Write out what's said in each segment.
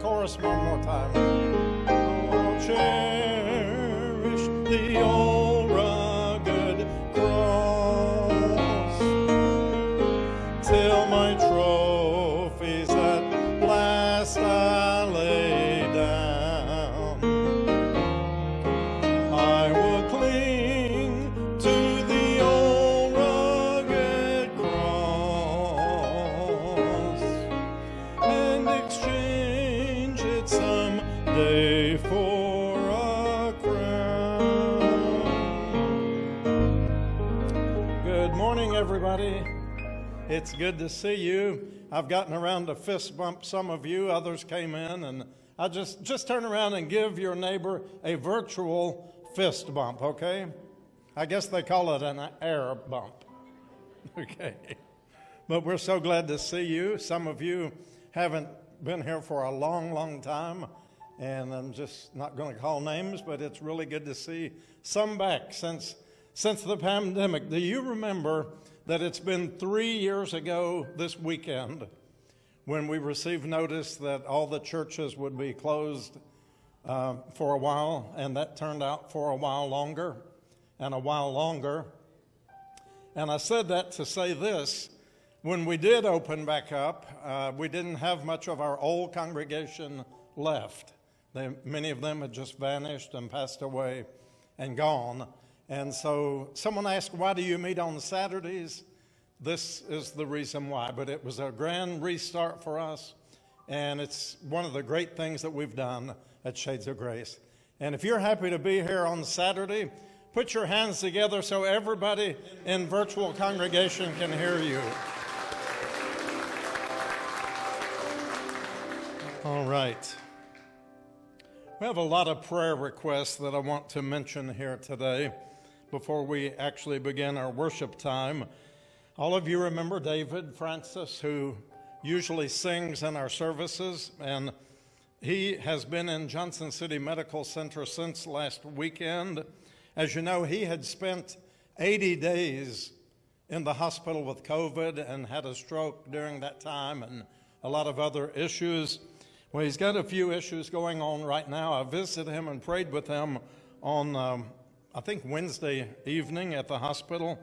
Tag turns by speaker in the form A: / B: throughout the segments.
A: Chorus one more time. Good to see you. I've gotten around to fist bump some of you, others came in, and I just just turn around and give your neighbor a virtual fist bump, okay? I guess they call it an air bump. Okay. But we're so glad to see you. Some of you haven't been here for a long, long time, and I'm just not going to call names, but it's really good to see some back since since the pandemic. Do you remember that it's been three years ago this weekend when we received notice that all the churches would be closed uh, for a while, and that turned out for a while longer and a while longer. And I said that to say this when we did open back up, uh, we didn't have much of our old congregation left. They, many of them had just vanished and passed away and gone. And so someone asked, Why do you meet on Saturdays? This is the reason why. But it was a grand restart for us, and it's one of the great things that we've done at Shades of Grace. And if you're happy to be here on Saturday, put your hands together so everybody in virtual congregation can hear you. All right. We have a lot of prayer requests that I want to mention here today before we actually begin our worship time. All of you remember David Francis, who usually sings in our services, and he has been in Johnson City Medical Center since last weekend. As you know, he had spent 80 days in the hospital with COVID and had a stroke during that time and a lot of other issues. Well, he's got a few issues going on right now. I visited him and prayed with him on, um, I think, Wednesday evening at the hospital.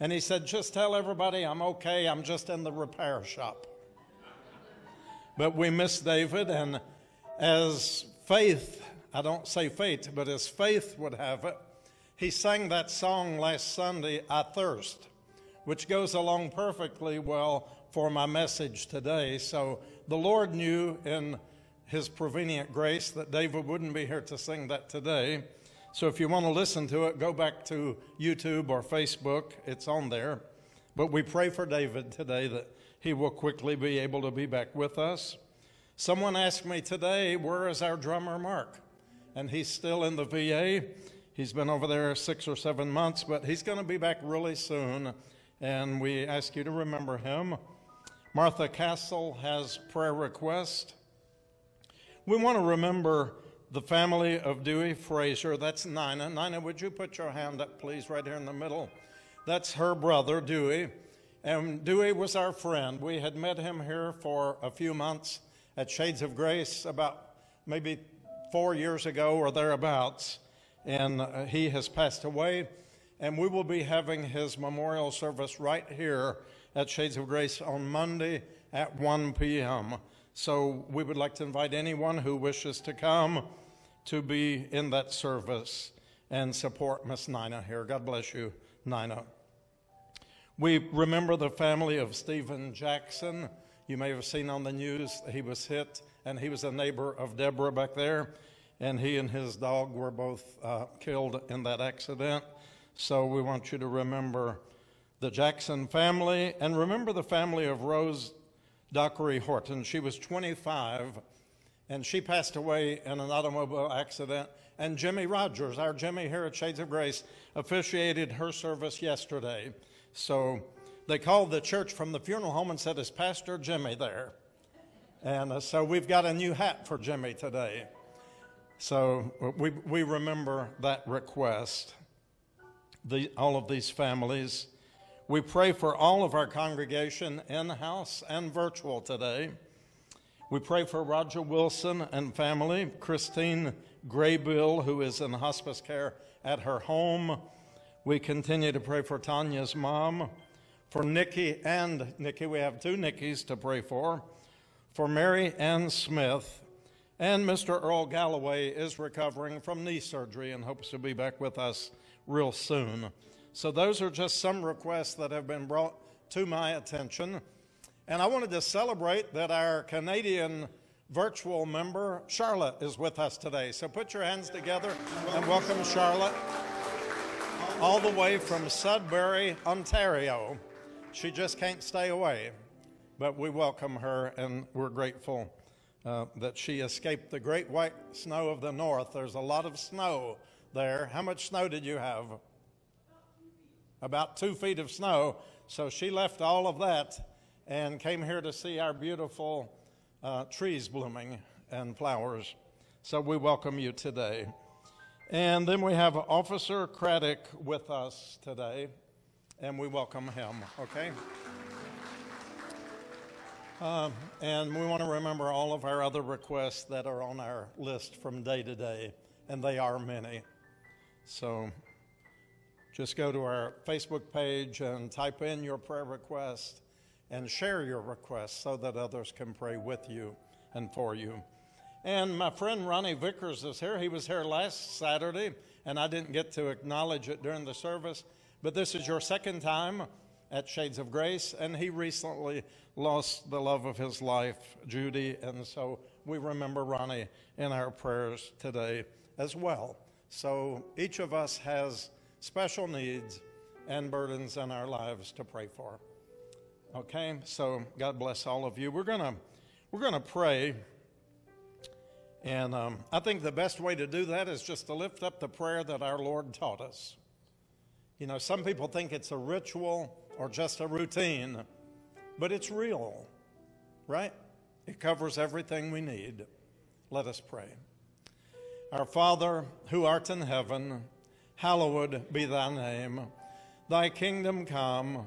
A: And he said, Just tell everybody I'm okay. I'm just in the repair shop. But we miss David, and as faith, I don't say fate, but as faith would have it, he sang that song last Sunday, I Thirst, which goes along perfectly well for my message today. So the Lord knew in his prevenient grace that David wouldn't be here to sing that today. So if you want to listen to it, go back to YouTube or Facebook. It's on there. But we pray for David today that he will quickly be able to be back with us. Someone asked me today, where is our drummer Mark? And he's still in the VA. He's been over there six or seven months, but he's going to be back really soon. And we ask you to remember him. Martha Castle has prayer request. We want to remember the family of Dewey Fraser. That's Nina. Nina, would you put your hand up, please, right here in the middle? That's her brother, Dewey. And Dewey was our friend. We had met him here for a few months at Shades of Grace about maybe four years ago or thereabouts. And uh, he has passed away. And we will be having his memorial service right here at Shades of Grace on Monday at 1 p.m. So we would like to invite anyone who wishes to come to be in that service and support Miss Nina here. God bless you, Nina. We remember the family of Stephen Jackson. You may have seen on the news he was hit, and he was a neighbor of Deborah back there, and he and his dog were both uh, killed in that accident. So we want you to remember the Jackson family and remember the family of Rose Dockery Horton. She was 25 and she passed away in an automobile accident. And Jimmy Rogers, our Jimmy here at Shades of Grace, officiated her service yesterday. So they called the church from the funeral home and said, Is Pastor Jimmy there? And uh, so we've got a new hat for Jimmy today. So we, we remember that request, the, all of these families. We pray for all of our congregation in house and virtual today. We pray for Roger Wilson and family, Christine Graybill, who is in hospice care at her home. We continue to pray for Tanya's mom, for Nikki and Nikki. We have two Nikkis to pray for, for Mary Ann Smith. And Mr. Earl Galloway is recovering from knee surgery and hopes to be back with us real soon. So, those are just some requests that have been brought to my attention. And I wanted to celebrate that our Canadian virtual member, Charlotte, is with us today. So put your hands together and welcome Charlotte, all the way from Sudbury, Ontario. She just can't stay away, but we welcome her and we're grateful uh, that she escaped the great white snow of the north. There's a lot of snow there. How much snow did you have? About two feet of snow. So she left all of that and came here to see our beautiful uh, trees blooming and flowers. So we welcome you today. And then we have Officer Craddock with us today, and we welcome him, okay? Uh, and we want to remember all of our other requests that are on our list from day to day, and they are many. So just go to our Facebook page and type in your prayer request and share your requests so that others can pray with you and for you. And my friend Ronnie Vickers is here. He was here last Saturday, and I didn't get to acknowledge it during the service. But this is your second time at Shades of Grace, and he recently lost the love of his life, Judy, and so we remember Ronnie in our prayers today as well. So each of us has special needs and burdens in our lives to pray for. Okay, so God bless all of you. We're gonna we're gonna pray, and um, I think the best way to do that is just to lift up the prayer that our Lord taught us. You know, some people think it's a ritual or just a routine, but it's real, right? It covers everything we need. Let us pray. Our Father, who art in heaven, hallowed be thy name. Thy kingdom come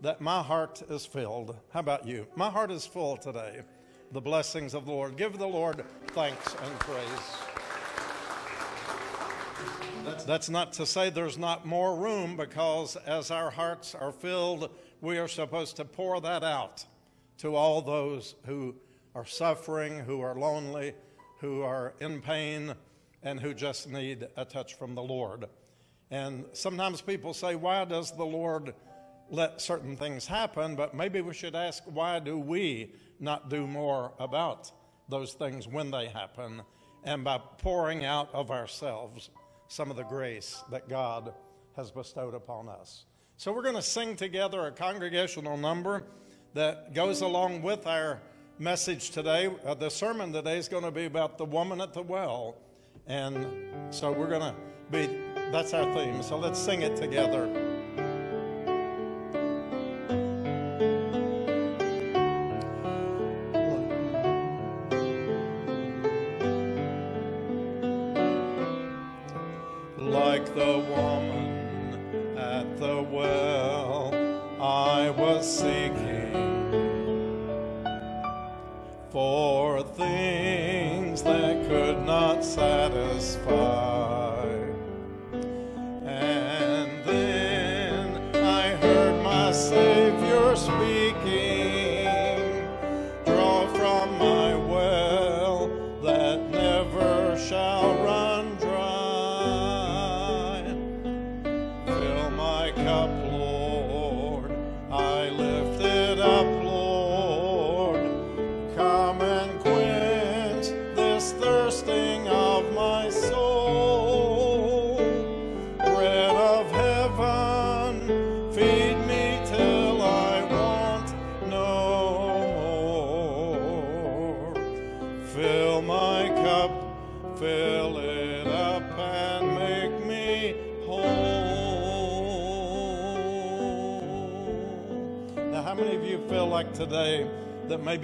A: that my heart is filled. How about you? My heart is full today. The blessings of the Lord. Give the Lord thanks and praise. That's, not to say there's not more room because as our hearts are filled, we are supposed to pour that out to all those who are suffering, who are lonely, who are in pain, and who just need a touch from the Lord. And sometimes people say, Why does the Lord let certain things happen, but maybe we should ask why do we not do more about those things when they happen and by pouring out of ourselves some of the grace that God has bestowed upon us. So we're going to sing together a congregational number that goes along with our message today. Uh, the sermon today is going to be about the woman at the well. And so we're going to be, that's our theme. So let's sing it together.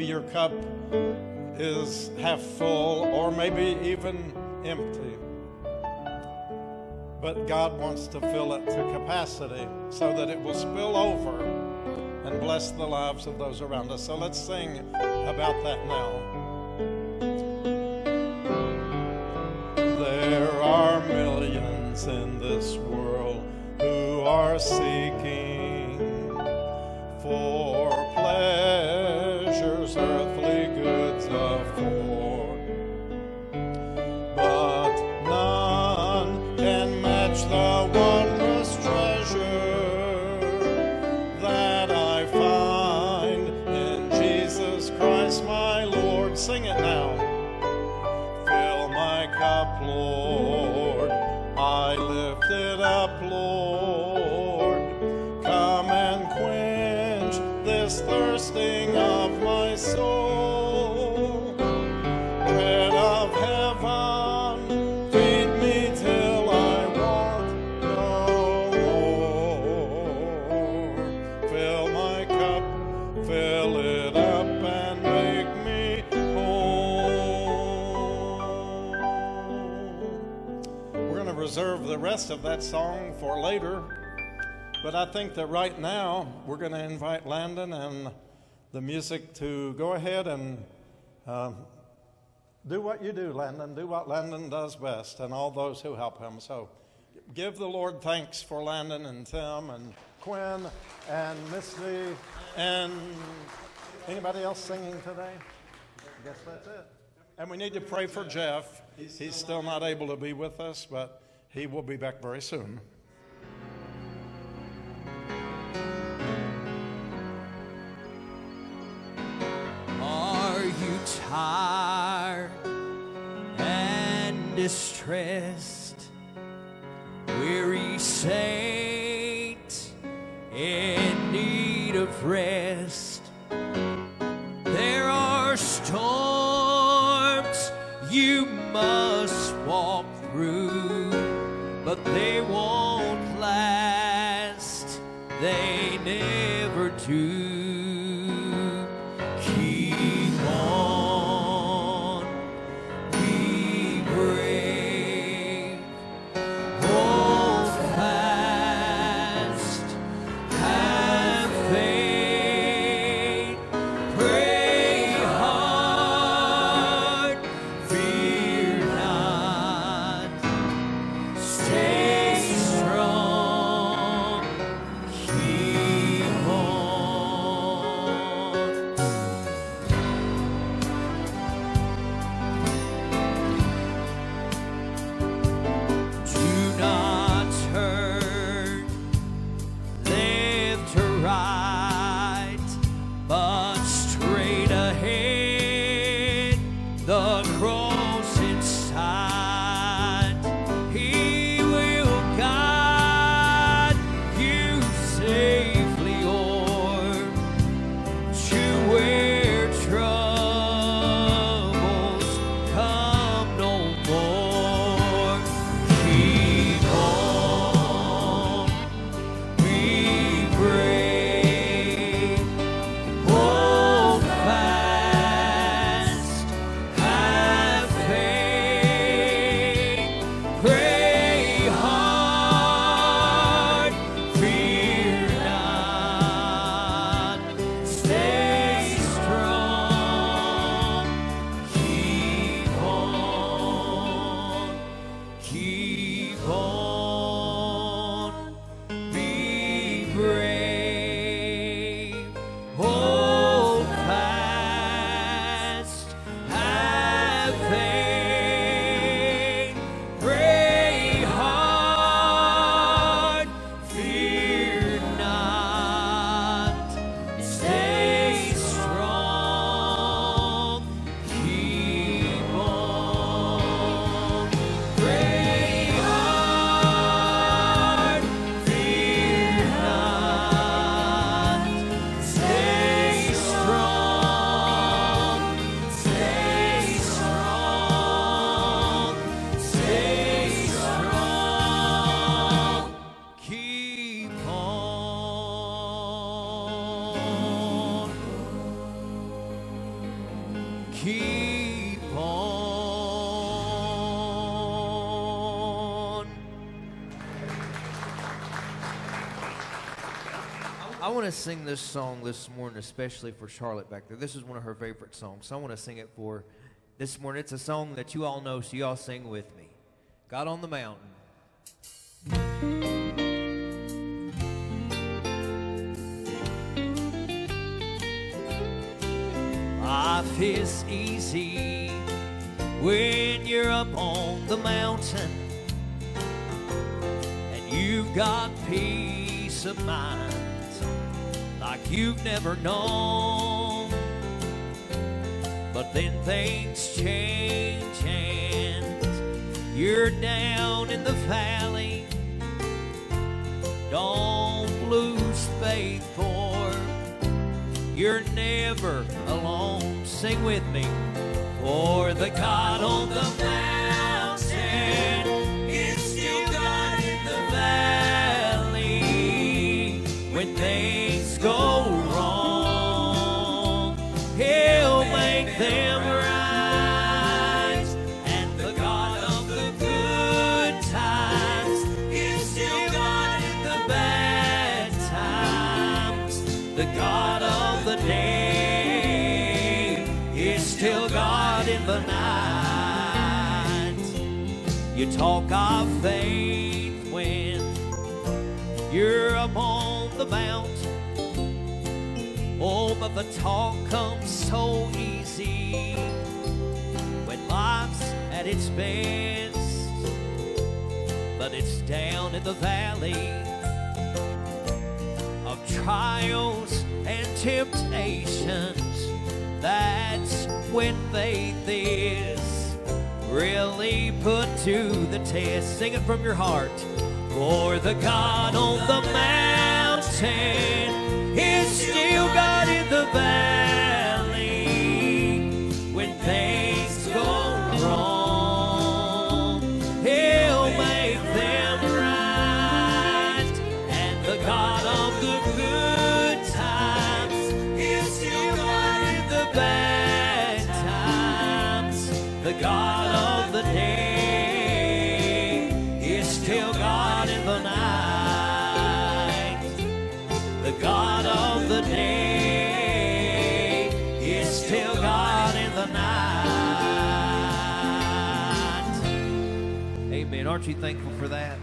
A: Maybe your cup is half full or maybe even empty? But God wants to fill it to capacity so that it will spill over and bless the lives of those around us. So let's sing about that now. There are millions in this world who are seeking match the of that song for later, but I think that right now we're going to invite Landon and the music to go ahead and um, do what you do, Landon. Do what Landon does best, and all those who help him. So give the Lord thanks for Landon and Tim and Quinn and Misty and anybody else singing today? I guess that's it. And we need to pray for Jeff. He's still not able to be with us, but he will be back very soon.
B: Are you tired and distressed? Weary saint in need of rest. There are storms you must but they won't last. They never do. Want to sing this song this morning, especially for Charlotte back there. This is one of her favorite songs, so I want to sing it for this morning. It's a song that you all know, so you all sing with me. God on the Mountain. Life is easy when you're up on the mountain and you've got peace of mind like you've never known. But then things change and you're down in the valley. Don't lose faith, for you're never alone. Sing with me. For the God on the mountain You talk of faith when you're up on the mount. Oh, but the talk comes so easy when life's at its best. But it's down in the valley of trials and temptations. That's when faith is really put to the test. Sing it from your heart. For the God on the mountain is still God in the valley. Aren't you thankful for that?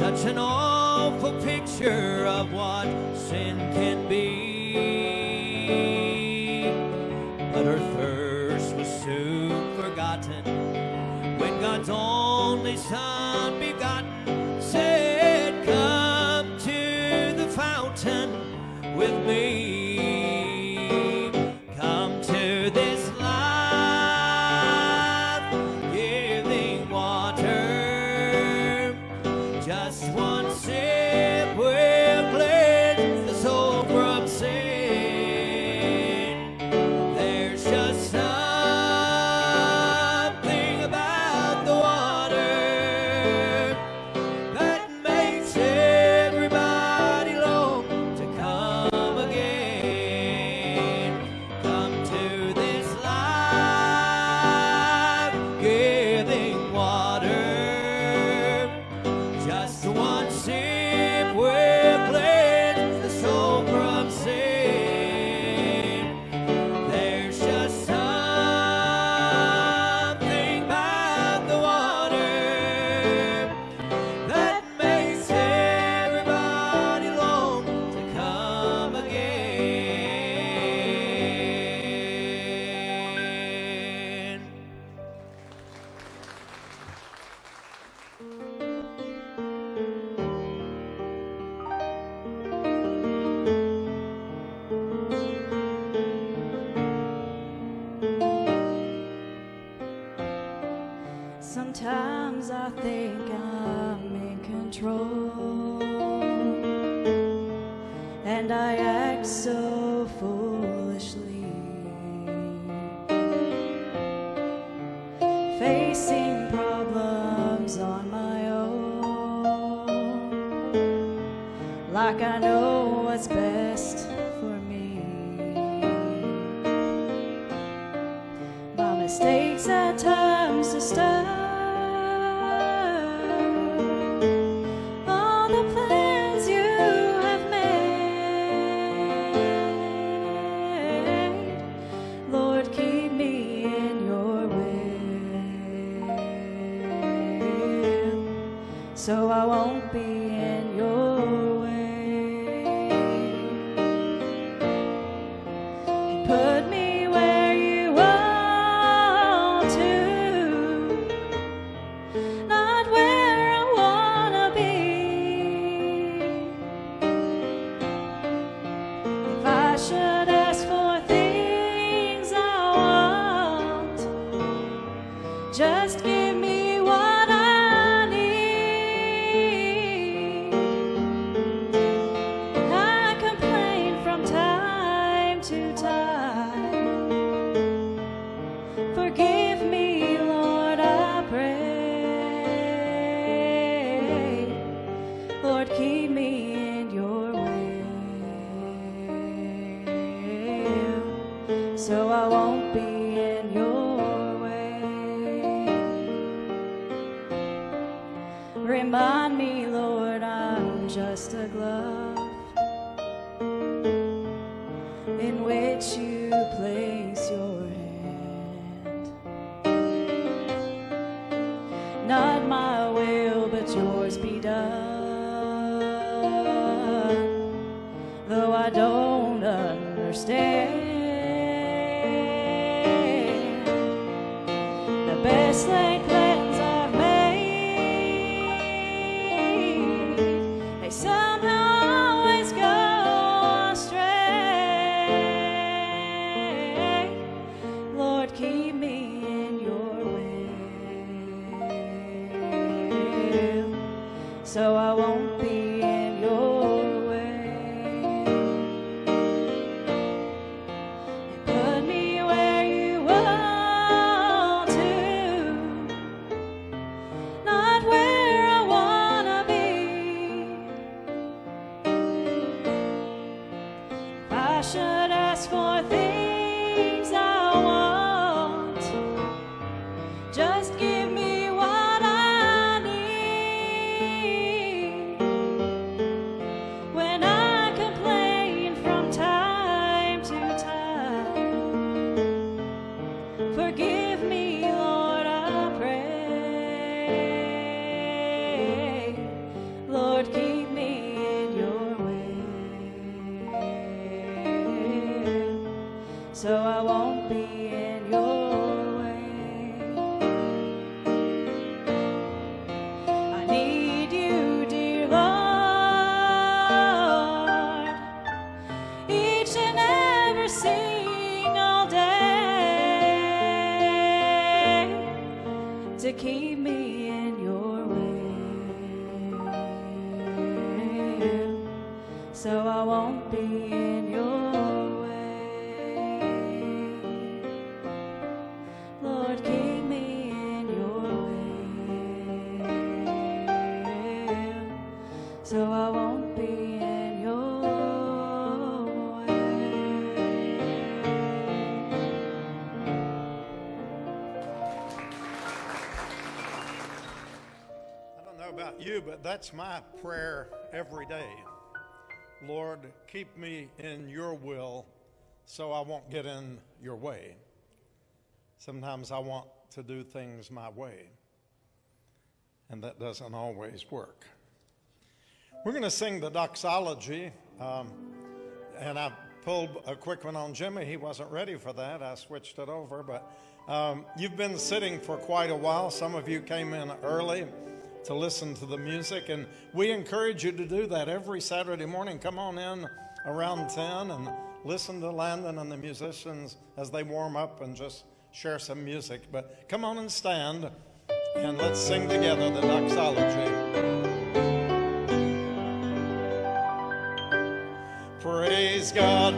B: Such an awful picture of what sin can be.
C: They
A: but that's my prayer every day. Lord, keep me in your will so I won't get in your way. Sometimes I want to do things my way, and that doesn't always work. We're going to sing the doxology, um, and I pulled a quick one on Jimmy. He wasn't ready for that. I switched it over, but um, you've been sitting for quite a while. Some of you came in early to listen to the music, and we encourage you to do that every Saturday morning. Come on in around 10 and listen to Landon and the musicians as they warm up and just share some music. But come on and stand And let's sing together the doxology. Praise God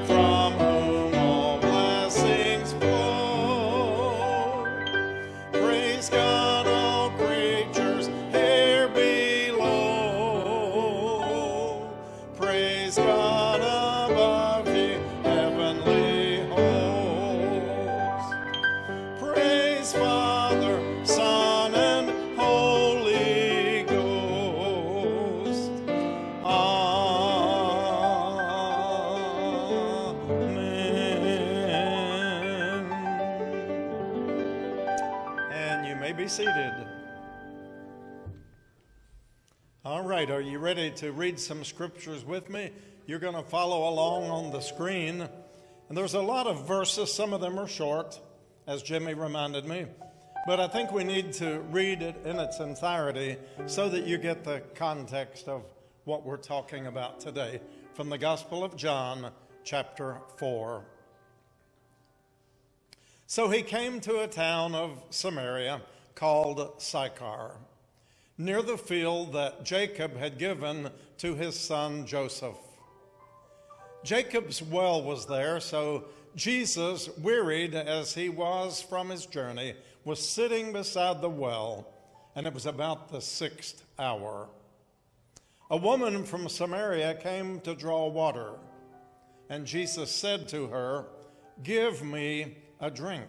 A: ready to read some scriptures with me? You're going to follow along on the screen. And there's a lot of verses, some of them are short, as Jimmy reminded me. But I think we need to read it in its entirety so that you get the context of what we're talking about today from the Gospel of John, chapter 4. So he came to a town of Samaria called Sychar, near the field that Jacob had given to his son Joseph. Jacob's well was there, so Jesus, wearied as he was from his journey, was sitting beside the well, and it was about the sixth hour. A woman from Samaria came to draw water, and Jesus said to her, Give me a drink.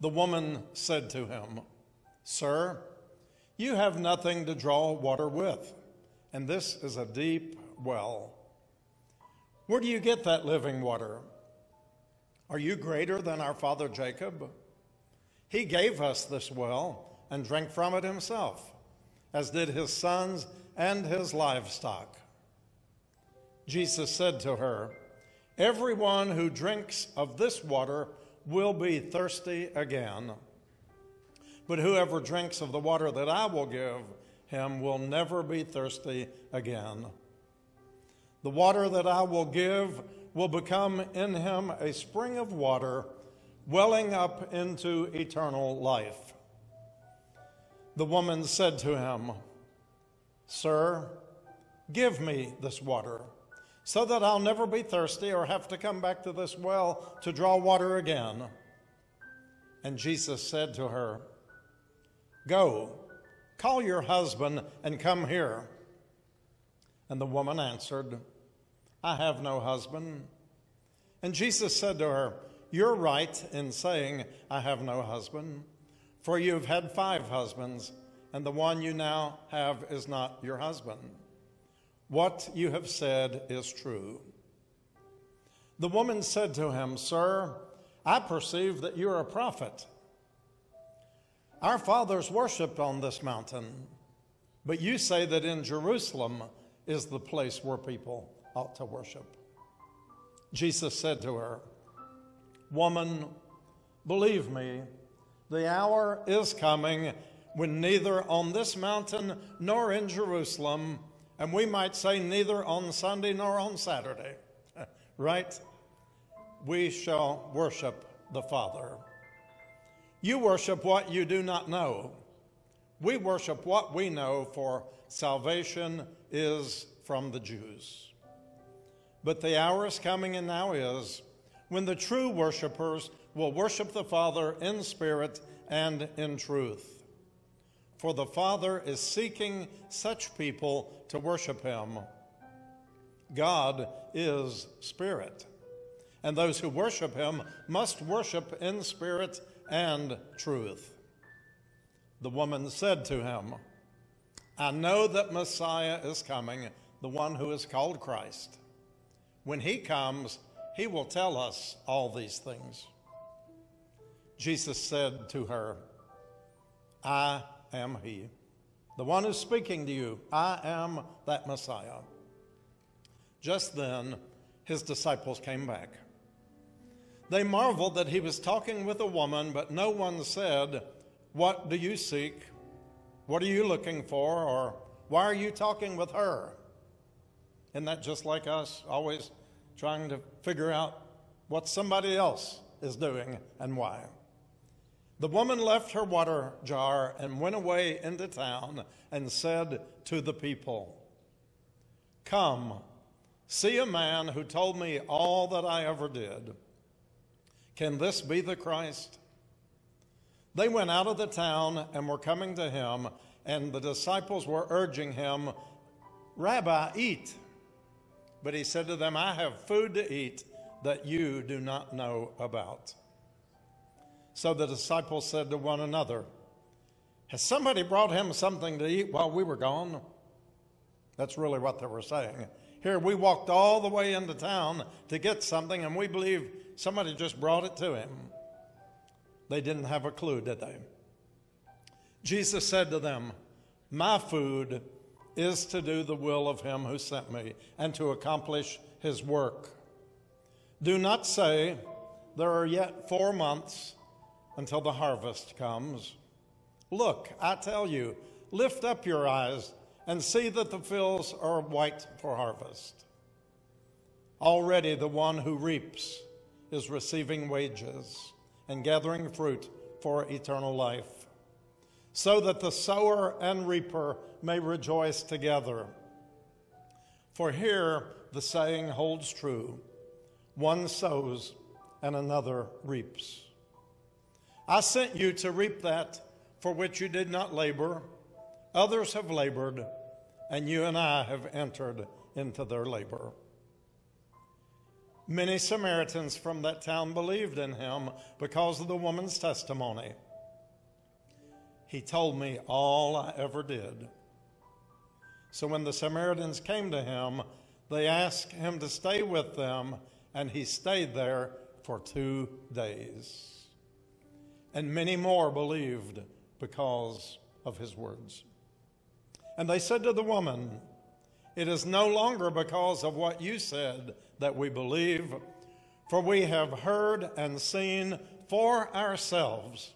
A: The woman said to him, Sir, you have nothing to draw water with, and this is a deep well. Where do you get that living water? Are you greater than our father Jacob? He gave us this well and drank from it himself, as did his sons and his livestock. Jesus said to her, Everyone who drinks of this water will be thirsty again. But whoever drinks of the water that I will give him will never be thirsty again. The water that I will give will become in him a spring of water welling up into eternal life. The woman said to him, Sir, give me this water so that I'll never be thirsty or have to come back to this well to draw water again. And Jesus said to her, Go, call your husband and come here. And the woman answered, I have no husband. And Jesus said to her, You're right in saying, I have no husband, for you've had five husbands, and the one you now have is not your husband. What you have said is true. The woman said to him, Sir, I perceive that you're a prophet. Our fathers worshiped on this mountain, but you say that in Jerusalem is the place where people ought to worship. Jesus said to her, Woman, believe me, the hour is coming when neither on this mountain nor in Jerusalem, and we might say neither on Sunday nor on Saturday, right? We shall worship the Father. You worship what you do not know. We worship what we know, for salvation is from the Jews. But the hour is coming, and now is, when the true worshipers will worship the Father in spirit and in truth. For the Father is seeking such people to worship him. God is spirit, and those who worship him must worship in spirit and truth. The woman said to him, I know that Messiah is coming, the one who is called Christ. When he comes, he will tell us all these things. Jesus said to her, I am he. The one who's speaking to you, I am that Messiah. Just then, his disciples came back. They marveled that he was talking with a woman, but no one said, What do you seek? What are you looking for? Or why are you talking with her? Isn't that just like us, always trying to figure out what somebody else is doing and why? The woman left her water jar and went away into town and said to the people, Come, see a man who told me all that I ever did. Can this be the Christ? They went out of the town and were coming to him, and the disciples were urging him, Rabbi, eat. But he said to them, I have food to eat that you do not know about. So the disciples said to one another, Has somebody brought him something to eat while we were gone? That's really what they were saying. Here, we walked all the way into town to get something, and we believe somebody just brought it to him. They didn't have a clue, did they? Jesus said to them, My food is to do the will of him who sent me and to accomplish his work. Do not say, There are yet four months until the harvest comes. Look, I tell you, lift up your eyes and see that the fields are white for harvest. Already the one who reaps is receiving wages and gathering fruit for eternal life, so that the sower and reaper may rejoice together. For here the saying holds true one sows and another reaps. I sent you to reap that for which you did not labor. Others have labored, and you and I have entered into their labor. Many Samaritans from that town believed in him because of the woman's testimony. He told me all I ever did. So when the Samaritans came to him, they asked him to stay with them, and he stayed there for two days and many more believed because of his words. And they said to the woman, It is no longer because of what you said that we believe, for we have heard and seen for ourselves,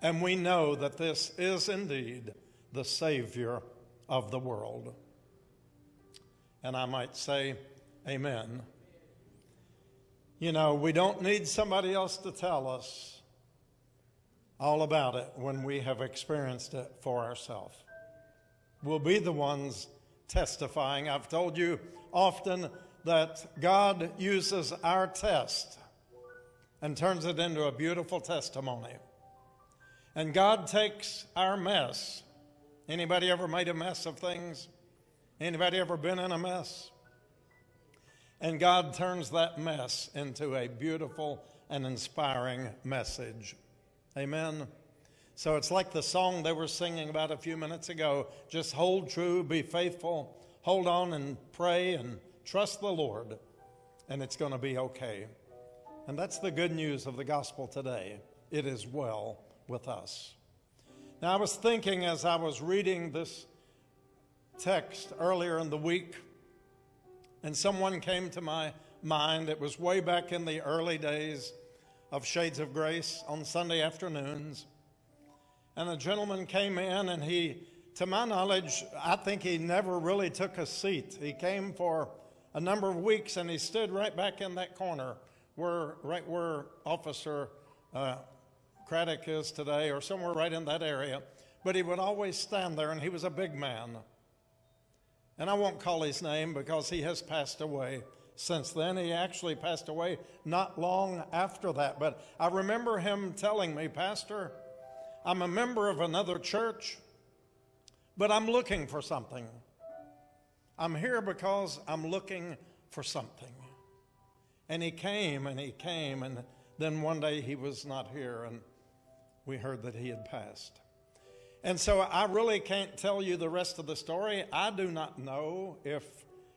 A: and we know that this is indeed the Savior of the world. And I might say, Amen. You know, we don't need somebody else to tell us all about it when we have experienced it for ourselves. We'll be the ones testifying. I've told you often that God uses our test and turns it into a beautiful testimony. And God takes our mess. Anybody ever made a mess of things? Anybody ever been in a mess? And God turns that mess into a beautiful and inspiring message. Amen. So it's like the song they were singing about a few minutes ago just hold true, be faithful, hold on and pray and trust the Lord, and it's going to be okay. And that's the good news of the gospel today. It is well with us. Now, I was thinking as I was reading this text earlier in the week, and someone came to my mind. It was way back in the early days of Shades of Grace on Sunday afternoons. And a gentleman came in, and he, to my knowledge, I think he never really took a seat. He came for a number of weeks, and he stood right back in that corner, where right where Officer uh, Craddock is today, or somewhere right in that area. But he would always stand there, and he was a big man. And I won't call his name because he has passed away since then. He actually passed away not long after that. But I remember him telling me, Pastor, I'm a member of another church, but I'm looking for something. I'm here because I'm looking for something. And he came and he came, and then one day he was not here, and we heard that he had passed. And so I really can't tell you the rest of the story. I do not know if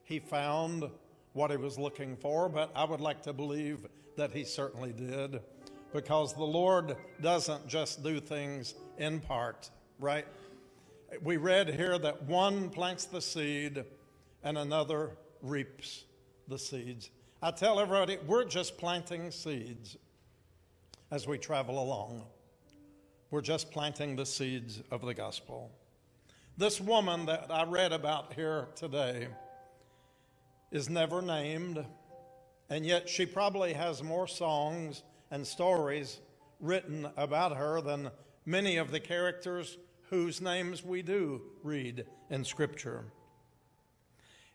A: he found what he was looking for, but I would like to believe that he certainly did. because the Lord doesn't just do things in part, right? We read here that one plants the seed and another reaps the seeds. I tell everybody, we're just planting seeds as we travel along. We're just planting the seeds of the gospel. This woman that I read about here today is never named, and yet she probably has more songs and stories written about her than many of the characters whose names we do read in Scripture.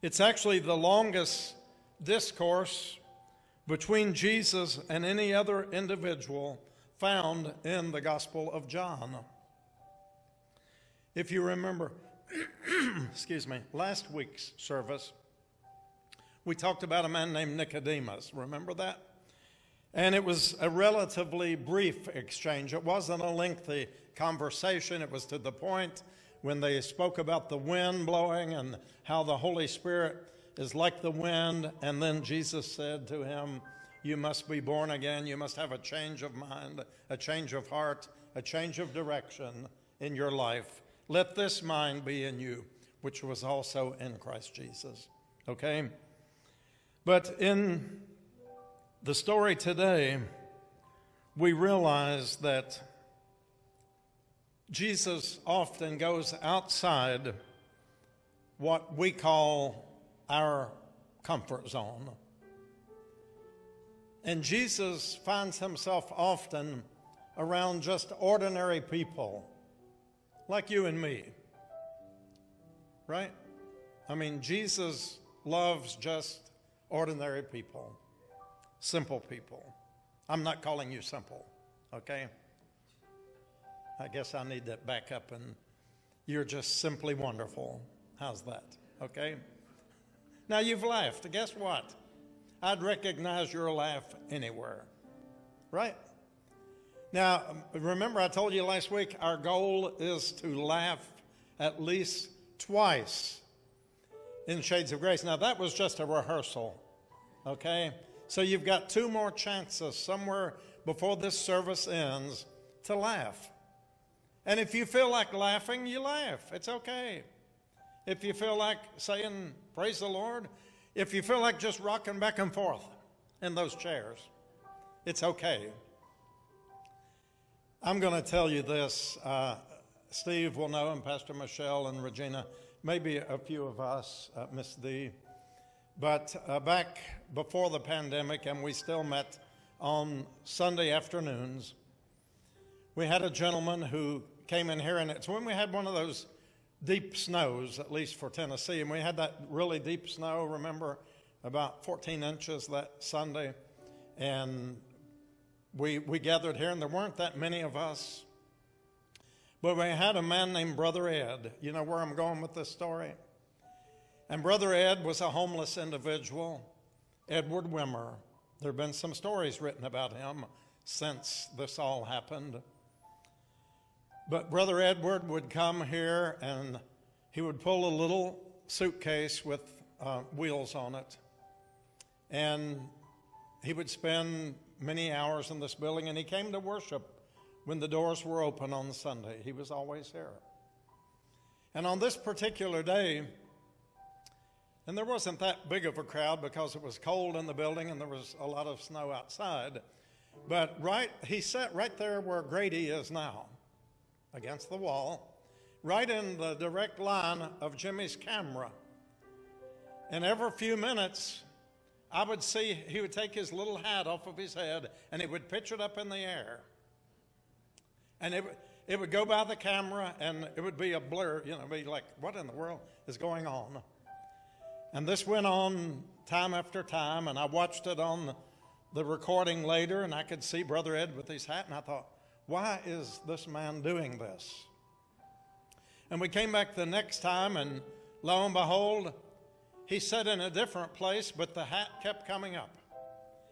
A: It's actually the longest discourse between Jesus and any other individual found in the Gospel of John. If you remember, excuse me, last week's service, we talked about a man named Nicodemus. Remember that? And it was a relatively brief exchange. It wasn't a lengthy conversation, it was to the point when they spoke about the wind blowing and how the Holy Spirit is like the wind. And then Jesus said to him, You must be born again. You must have a change of mind, a change of heart, a change of direction in your life. Let this mind be in you, which was also in Christ Jesus. Okay? But in the story today, we realize that Jesus often goes outside what we call our comfort zone. And Jesus finds himself often around just ordinary people like you and me. Right? I mean, Jesus loves just ordinary people, simple people. I'm not calling you simple, okay? I guess I need that back up and you're just simply wonderful. How's that? Okay? Now you've laughed. Guess what? I'd recognize your laugh anywhere. Right? Now, remember, I told you last week our goal is to laugh at least twice in Shades of Grace. Now, that was just a rehearsal, okay? So you've got two more chances somewhere before this service ends to laugh. And if you feel like laughing, you laugh. It's okay. If you feel like saying, Praise the Lord, if you feel like just rocking back and forth in those chairs, it's okay. I'm going to tell you this. Uh, Steve will know, and Pastor Michelle and Regina, maybe a few of us, uh, Miss D. But uh, back before the pandemic, and we still met on Sunday afternoons, we had a gentleman who came in here, and it's when we had one of those deep snows, at least for Tennessee, and we had that really deep snow, remember, about 14 inches that Sunday. And we, we gathered here, and there weren't that many of us. But we had a man named Brother Ed. You know where I'm going with this story? And Brother Ed was a homeless individual, Edward Wimmer. There have been some stories written about him since this all happened. But Brother Edward would come here and he would pull a little suitcase with uh, wheels on it. And he would spend many hours in this building, and he came to worship when the doors were open on Sunday. He was always there. And on this particular day, and there wasn't that big of a crowd because it was cold in the building and there was a lot of snow outside. But right, he sat right there where Grady is now, against the wall, right in the direct line of Jimmy's camera. And every few minutes, I would see he would take his little hat off of his head and he would pitch it up in the air. And it, it would go by the camera and it would be a blur, you know, be like, what in the world is going on? And this went on time after time, and I watched it on the recording later, and I could see Brother Ed with his hat, and I thought, why is this man doing this? And we came back the next time, and lo and behold, he sat in a different place, but the hat kept coming up.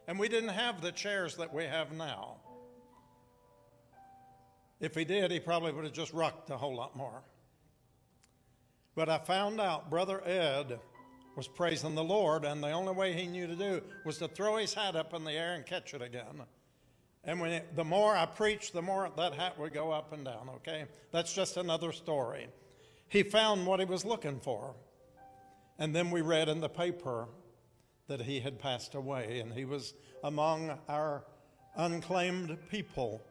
A: And we didn't have the chairs that we have now. If he did, he probably would have just rocked a whole lot more. But I found out Brother Ed was praising the Lord, and the only way he knew to do was to throw his hat up in the air and catch it again. And when it, the more I preached, the more that hat would go up and down, okay? That's just another story. He found what he was looking for. And then we read in the paper that he had passed away and he was among our unclaimed people.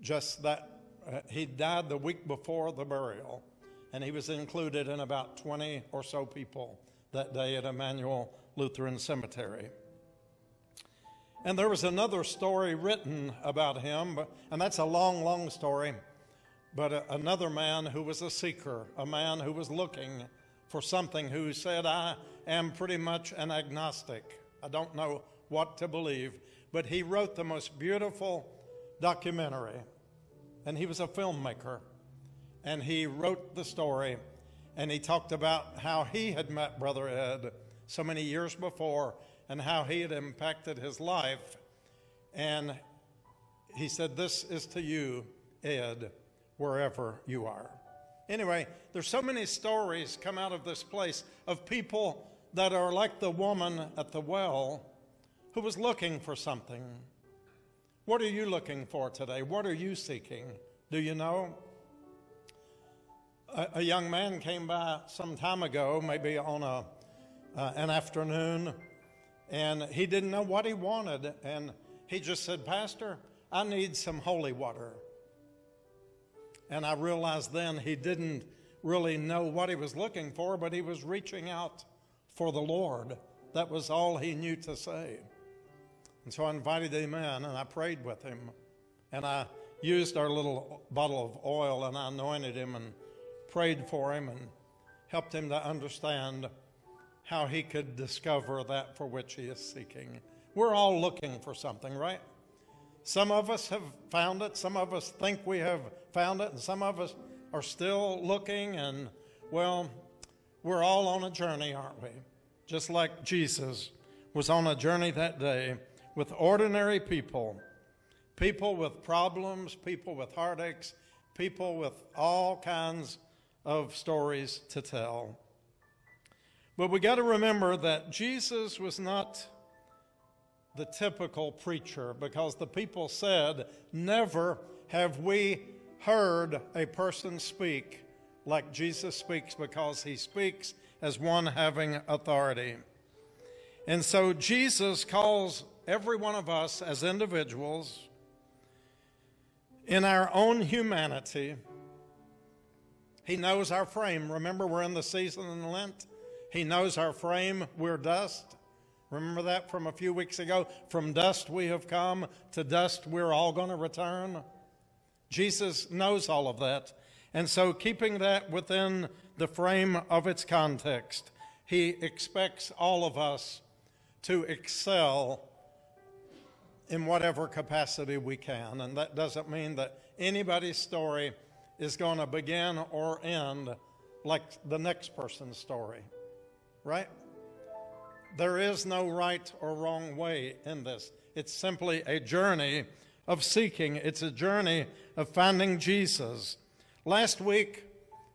A: Just that uh, he died the week before the burial, and he was included in about 20 or so people that day at Emmanuel Lutheran Cemetery. And there was another story written about him, but, and that's a long, long story. But a, another man who was a seeker, a man who was looking for something, who said, I am pretty much an agnostic. I don't know what to believe. But he wrote the most beautiful documentary, and he was a filmmaker. And he wrote the story, and he talked about how he had met Brother Ed so many years before and how he had impacted his life. And he said, This is to you, Ed, wherever you are. Anyway, there's so many stories come out of this place of people that are like the woman at the well who was looking for something. What are you looking for today? What are you seeking? Do you know? A, a young man came by some time ago, maybe on a, uh, an afternoon, and he didn't know what he wanted. And he just said, Pastor, I need some holy water. And I realized then he didn't really know what he was looking for, but he was reaching out for the Lord. That was all he knew to say. And so I invited him in and I prayed with him. And I used our little bottle of oil and I anointed him and prayed for him and helped him to understand how he could discover that for which he is seeking. We're all looking for something, right? Some of us have found it, some of us think we have found it, and some of us are still looking, and well, we're all on a journey, aren't we? Just like Jesus was on a journey that day with ordinary people, people with problems, people with heartaches, people with all kinds of stories to tell. But we got to remember that Jesus was not the typical preacher because the people said, Never have we heard a person speak like Jesus speaks because he speaks as one having authority. And so Jesus calls every one of us as individuals in our own humanity. He knows our frame. Remember, we're in the season in Lent. He knows our frame, we're dust. Remember that from a few weeks ago? From dust we have come, to dust we're all going to return. Jesus knows all of that. And so, keeping that within the frame of its context, he expects all of us to excel in whatever capacity we can. And that doesn't mean that anybody's story is going to begin or end like the next person's story right? There is no right or wrong way in this. It's simply a journey of seeking, it's a journey of finding Jesus. Last week,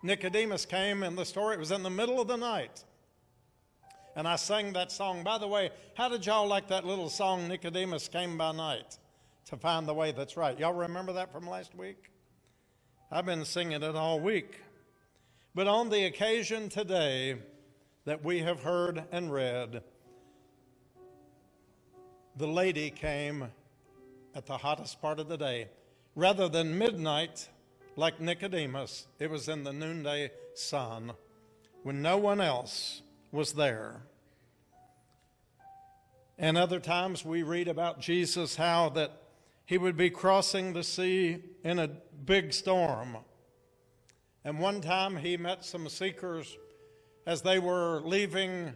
A: Nicodemus came, and the story it was in the middle of the night. And I sang that song. By the way, how did y'all like that little song, Nicodemus Came by Night, to find the way that's right? Y'all remember that from last week? I've been singing it all week. But on the occasion today, that we have heard and read, the lady came at the hottest part of the day. Rather than midnight, like Nicodemus, it was in the noonday sun when no one else was there. And other times we read about Jesus how that he would be crossing the sea in a big storm. And one time he met some seekers as they were leaving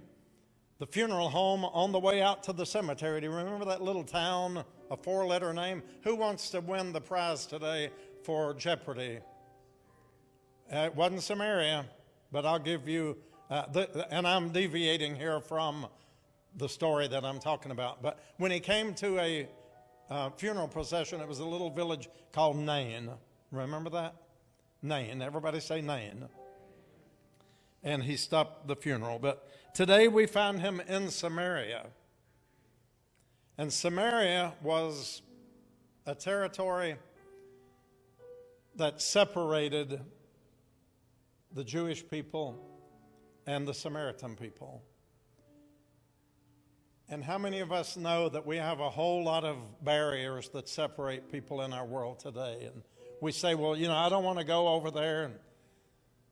A: the funeral home on the way out to the cemetery. Do you remember that little town, a four letter name? Who wants to win the prize today for Jeopardy? Uh, it wasn't Samaria, but I'll give you, uh, the, and I'm deviating here from the story that I'm talking about. But when he came to a uh, funeral procession, it was a little village called Nain. Remember that? Nain. Everybody say Nain and he stopped the funeral. But today we found him in Samaria. And Samaria was a territory that separated the Jewish people and the Samaritan people. And how many of us know that we have a whole lot of barriers that separate people in our world today? And we say, well, you know, I don't want to go over there and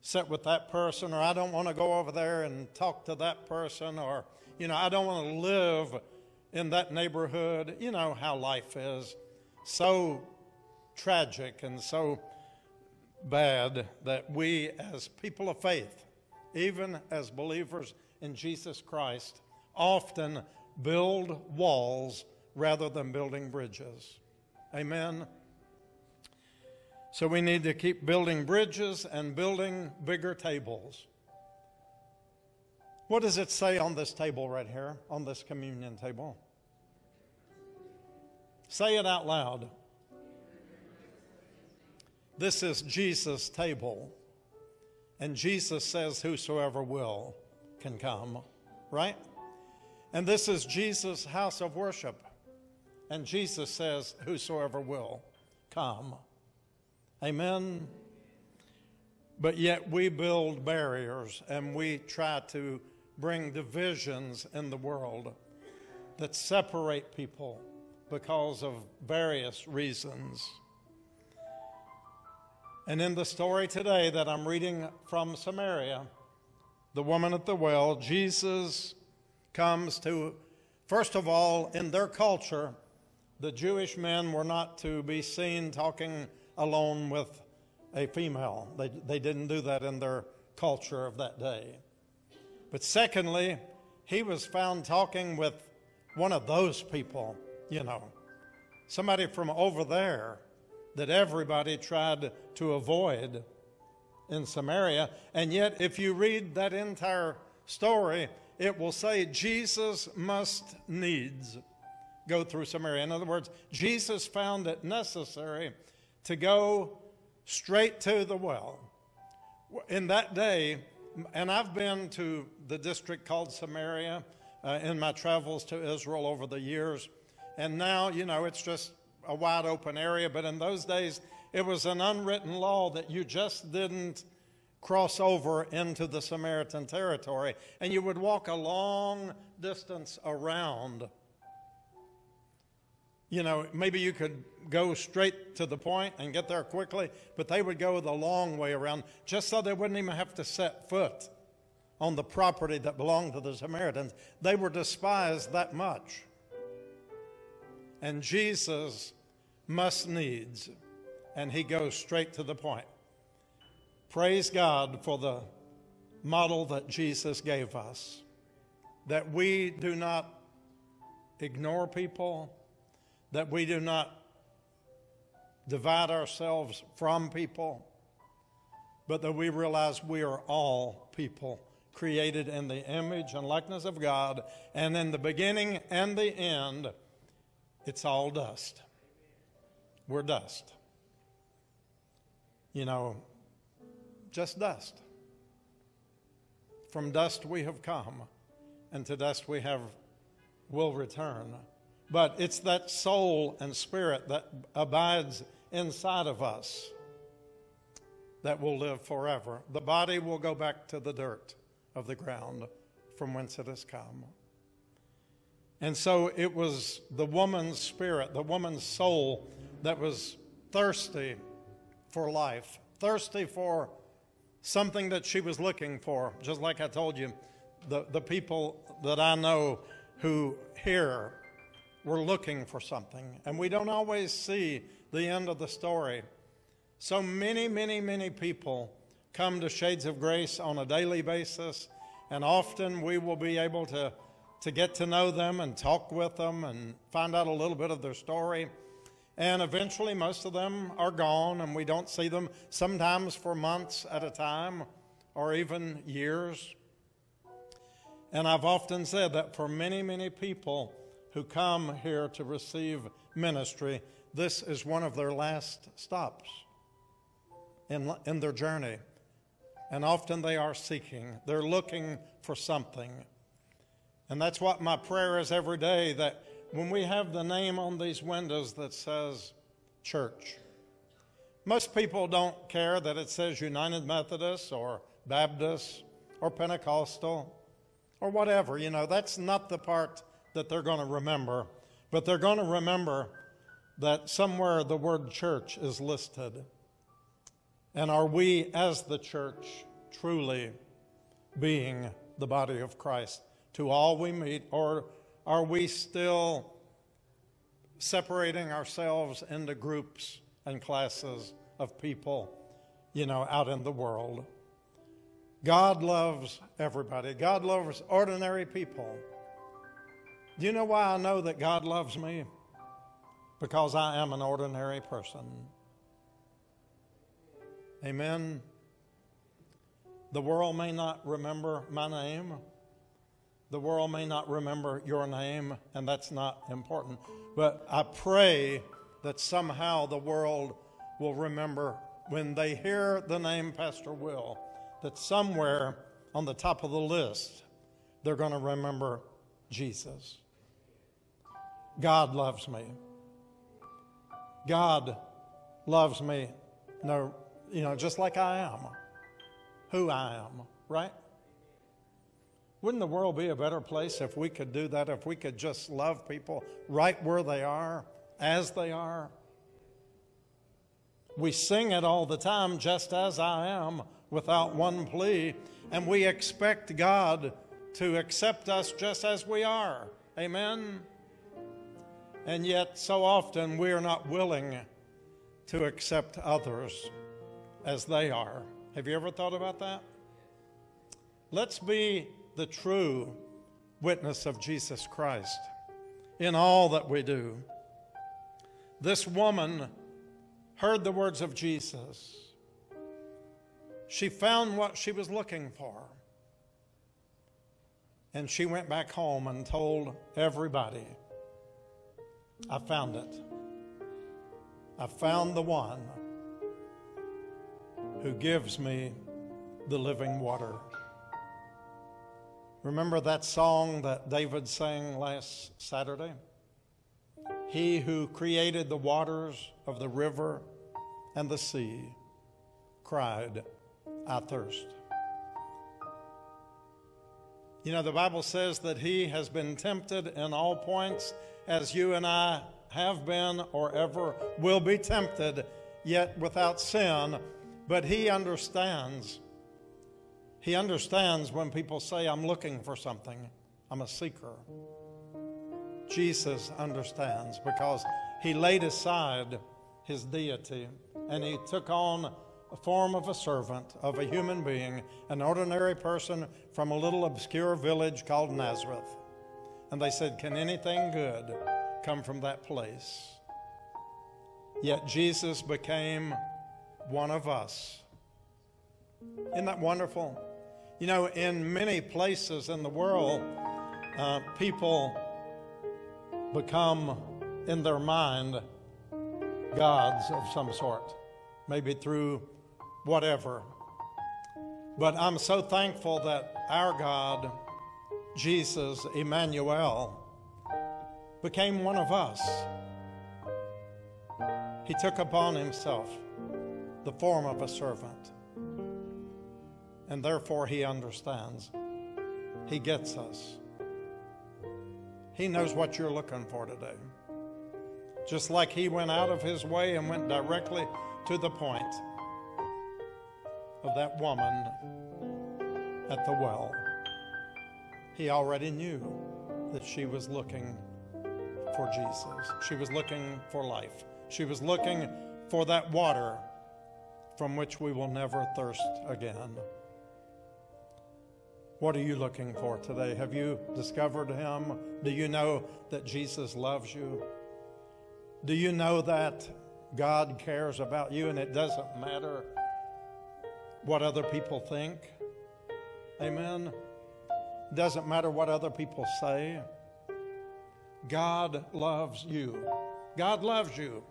A: sit with that person, or I don't want to go over there and talk to that person, or, you know, I don't want to live in that neighborhood. You know how life is so tragic and so bad that we, as people of faith, even as believers in Jesus Christ, often build walls rather than building bridges. Amen. So we need to keep building bridges and building bigger tables. What does it say on this table right here, on this communion table? Say it out loud. This is Jesus' table. And Jesus says, Whosoever will can come, right? And this is Jesus' house of worship. And Jesus says, Whosoever will come. Amen. But yet we build barriers and we try to bring divisions in the world that separate people because of various reasons. And in the story today that I'm reading from Samaria, the woman at the well, Jesus comes to, first of all, in their culture, the Jewish men were not to be seen talking alone with a female. They, they didn't do that in their culture of that day. But secondly, he was found talking with one of those people, you know, somebody from over there that everybody tried to avoid in Samaria. And yet, if you read that entire story, it will say Jesus must needs go through Samaria. In other words, Jesus found it necessary to go straight to the well. In that day, and I've been to the district called Samaria uh, in my travels to Israel over the years, and now, you know, it's just a wide open area, but in those days, it was an unwritten law that you just didn't cross over into the Samaritan territory, and you would walk a long distance around you know, maybe you could go straight to the point and get there quickly, but they would go the long way around just so they wouldn't even have to set foot on the property that belonged to the Samaritans. They were despised that much. And Jesus must needs, and he goes straight to the point. Praise God for the model that Jesus gave us, that we do not ignore people that we do not divide ourselves from people, but that we realize we are all people created in the image and likeness of God, and in the beginning and the end, it's all dust. We're dust. You know, just dust. From dust we have come, and to dust we have will return. But it's that soul and spirit that abides inside of us that will live forever. The body will go back to the dirt of the ground from whence it has come. And so it was the woman's spirit, the woman's soul that was thirsty for life, thirsty for something that she was looking for. Just like I told you, the, the people that I know who hear we're looking for something, and we don't always see the end of the story. So many, many, many people come to Shades of Grace on a daily basis, and often we will be able to, to get to know them and talk with them and find out a little bit of their story. And eventually, most of them are gone, and we don't see them sometimes for months at a time or even years. And I've often said that for many, many people, who come here to receive ministry, this is one of their last stops in, in their journey. And often they are seeking, they're looking for something. And that's what my prayer is every day that when we have the name on these windows that says church. Most people don't care that it says United Methodist or Baptist or Pentecostal or whatever. You know, that's not the part that they're going to remember. But they're going to remember that somewhere the word church is listed. And are we, as the church, truly being the body of Christ to all we meet, or are we still separating ourselves into groups and classes of people, you know, out in the world? God loves everybody. God loves ordinary people. Do you know why I know that God loves me? Because I am an ordinary person. Amen. The world may not remember my name. The world may not remember your name, and that's not important. But I pray that somehow the world will remember when they hear the name Pastor Will, that somewhere on the top of the list, they're going to remember Jesus. God loves me. God loves me, no, you know, just like I am, who I am, right? Wouldn't the world be a better place if we could do that, if we could just love people right where they are, as they are? We sing it all the time, just as I am, without one plea, and we expect God to accept us just as we are. Amen? And yet, so often, we are not willing to accept others as they are. Have you ever thought about that? Let's be the true witness of Jesus Christ in all that we do. This woman heard the words of Jesus. She found what she was looking for. And she went back home and told everybody I found it. I found the one who gives me the living water. Remember that song that David sang last Saturday? He who created the waters of the river and the sea cried, I thirst. You know, the Bible says that he has been tempted in all points as you and I have been or ever will be tempted, yet without sin. But he understands. He understands when people say, I'm looking for something, I'm a seeker. Jesus understands because he laid aside his deity and he took on a form of a servant, of a human being, an ordinary person from a little obscure village called Nazareth. And they said, Can anything good come from that place? Yet Jesus became one of us. Isn't that wonderful? You know, in many places in the world, uh, people become in their mind gods of some sort, maybe through whatever. But I'm so thankful that our God, Jesus, Emmanuel, became one of us. He took upon himself the form of a servant, and therefore he understands. He gets us. He knows what you're looking for today. Just like he went out of his way and went directly to the point of that woman at the well. He already knew that she was looking for Jesus. She was looking for life. She was looking for that water from which we will never thirst again. What are you looking for today? Have you discovered Him? Do you know that Jesus loves you? Do you know that God cares about you and it doesn't matter what other people think? Amen. Doesn't matter what other people say. God loves you. God loves you.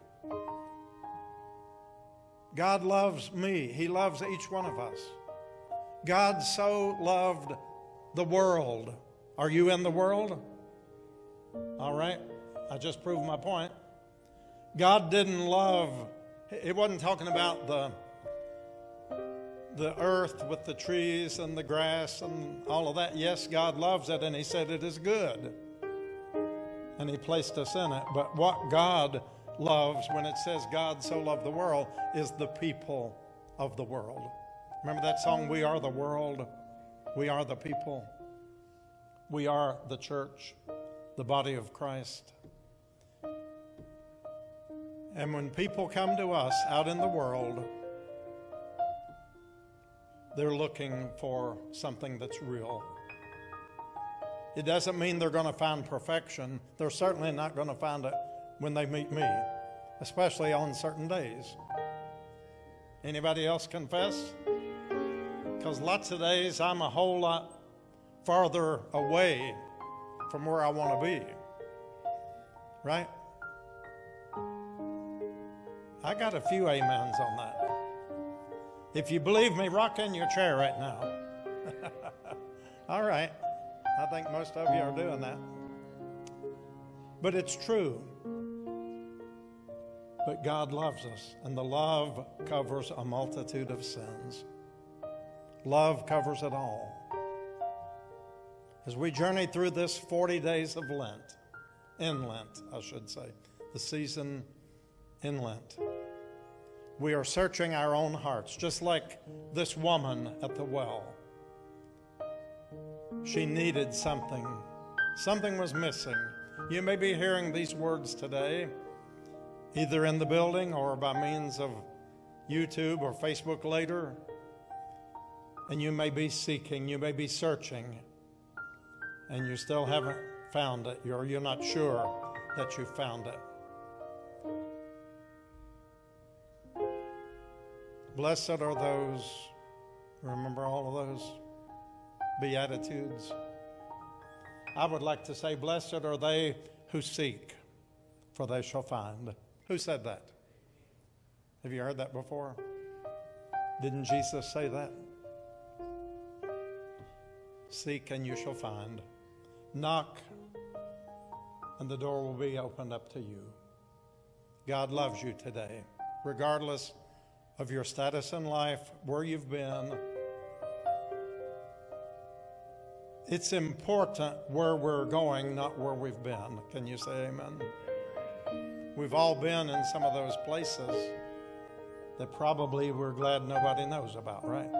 A: God loves me. He loves each one of us. God so loved the world. Are you in the world? All right. I just proved my point. God didn't love, it wasn't talking about the, the earth with the trees and the grass and all of that. Yes, God loves it, and He said it is good. And He placed us in it. But what God loves, when it says God so loved the world, is the people of the world. Remember that song, We Are the World? We are the people. We are the church, the body of Christ. And when people come to us out in the world, they're looking for something that's real. It doesn't mean they're going to find perfection. They're certainly not going to find it when they meet me, especially on certain days. Anybody else confess? Because lots of days I'm a whole lot farther away from where I want to be. Right? I got a few amens on that. If you believe me, rock in your chair right now. All right. I think most of you are doing that. But it's true. But God loves us, and the love covers a multitude of sins. Love covers it all. As we journey through this 40 days of Lent, in Lent, I should say, the season in Lent, we are searching our own hearts, just like this woman at the well. She needed something, something was missing. You may be hearing these words today, either in the building or by means of YouTube or Facebook later. And you may be seeking, you may be searching, and you still haven't found it, or you're not sure that you found it. Blessed are those, remember all of those Beatitudes? I would like to say, Blessed are they who seek, for they shall find. Who said that? Have you heard that before? Didn't Jesus say that? Seek and you shall find. Knock and the door will be opened up to you. God loves you today, regardless of your status in life, where you've been. It's important where we're going, not where we've been. Can you say amen? We've all been in some of those places that probably we're glad nobody knows about, right?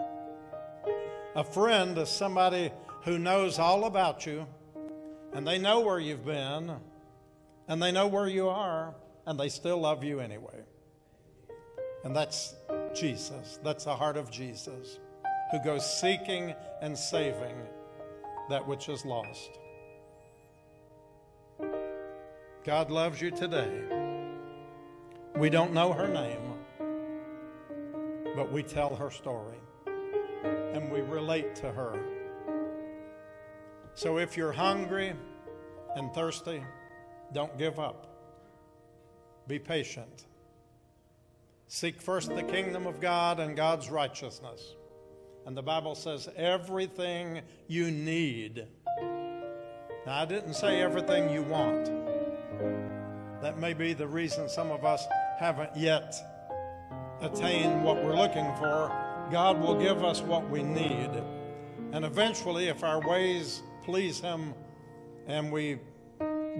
A: A friend is somebody who knows all about you, and they know where you've been, and they know where you are, and they still love you anyway. And that's Jesus. That's the heart of Jesus, who goes seeking and saving that which is lost. God loves you today. We don't know her name, but we tell her story and we relate to her. So if you're hungry and thirsty, don't give up. Be patient. Seek first the kingdom of God and God's righteousness. And the Bible says everything you need. Now, I didn't say everything you want. That may be the reason some of us haven't yet attained what we're looking for. God will give us what we need. And eventually, if our ways please Him and we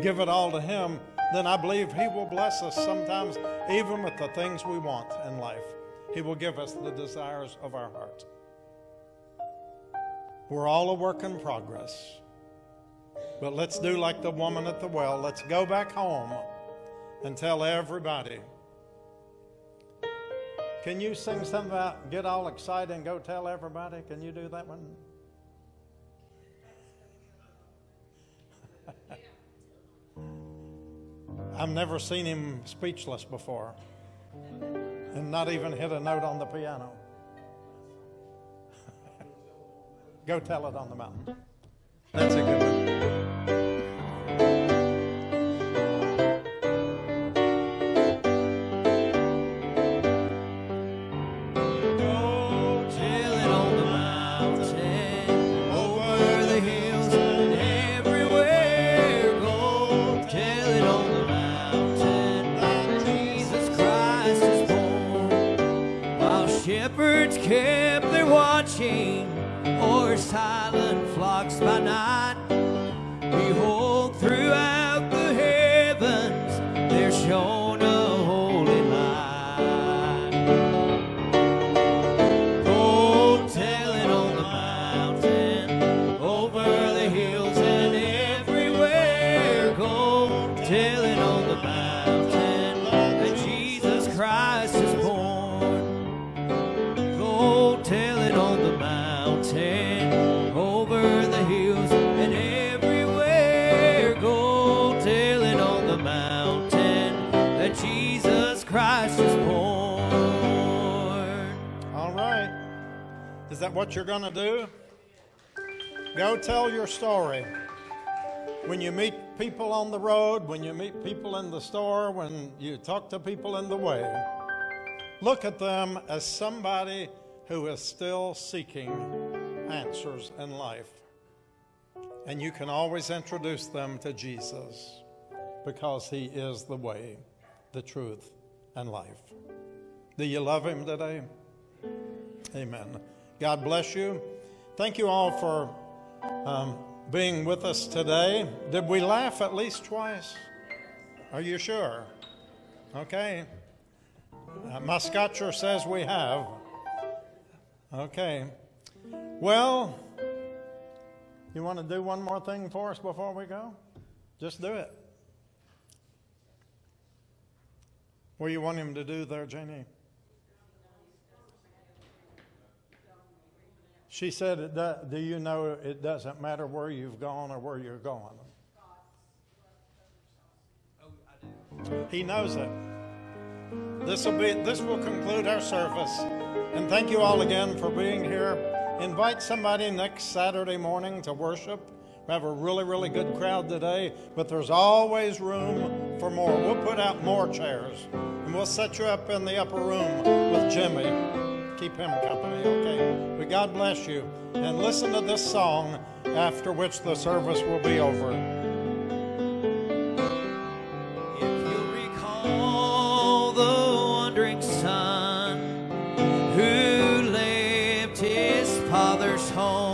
A: give it all to Him, then I believe He will bless us sometimes, even with the things we want in life. He will give us the desires of our heart. We're all a work in progress. But let's do like the woman at the well. Let's go back home and tell everybody. Can you sing something about get all excited and go tell everybody? Can you do that one? I've never seen him speechless before and not even hit a note on the piano. Go tell it on the mountain. That's a good one.
B: Kept their watching, or silent flocks by night. Is that
A: what you're going to do? Go tell your story. When you meet people on the road, when you meet people in the store, when you talk to people in the way, look at them as somebody who is still seeking answers in life. And you can always introduce them to Jesus because he is the way, the truth, and life. Do you love him today? Amen. God bless you. Thank you all for um, being with us today. Did we laugh at least twice? Are you sure? Okay. Uh, my scotcher says we have. Okay. Well, you want to do one more thing for us before we go? Just do it. What do you want him to do there, Janie? She said, it do, Do you know it doesn't matter where you've gone or where you're going? He knows it. This will be this will conclude our service. And thank you all again for being here. Invite somebody next Saturday morning to worship. We have a really, really good crowd today, but there's always room for more. We'll put out more chairs. And we'll set you up in the upper room with Jimmy. Keep him company, okay? But God bless you. And listen to this song after which the service will be over.
B: If you'll recall the wandering son who left his father's home,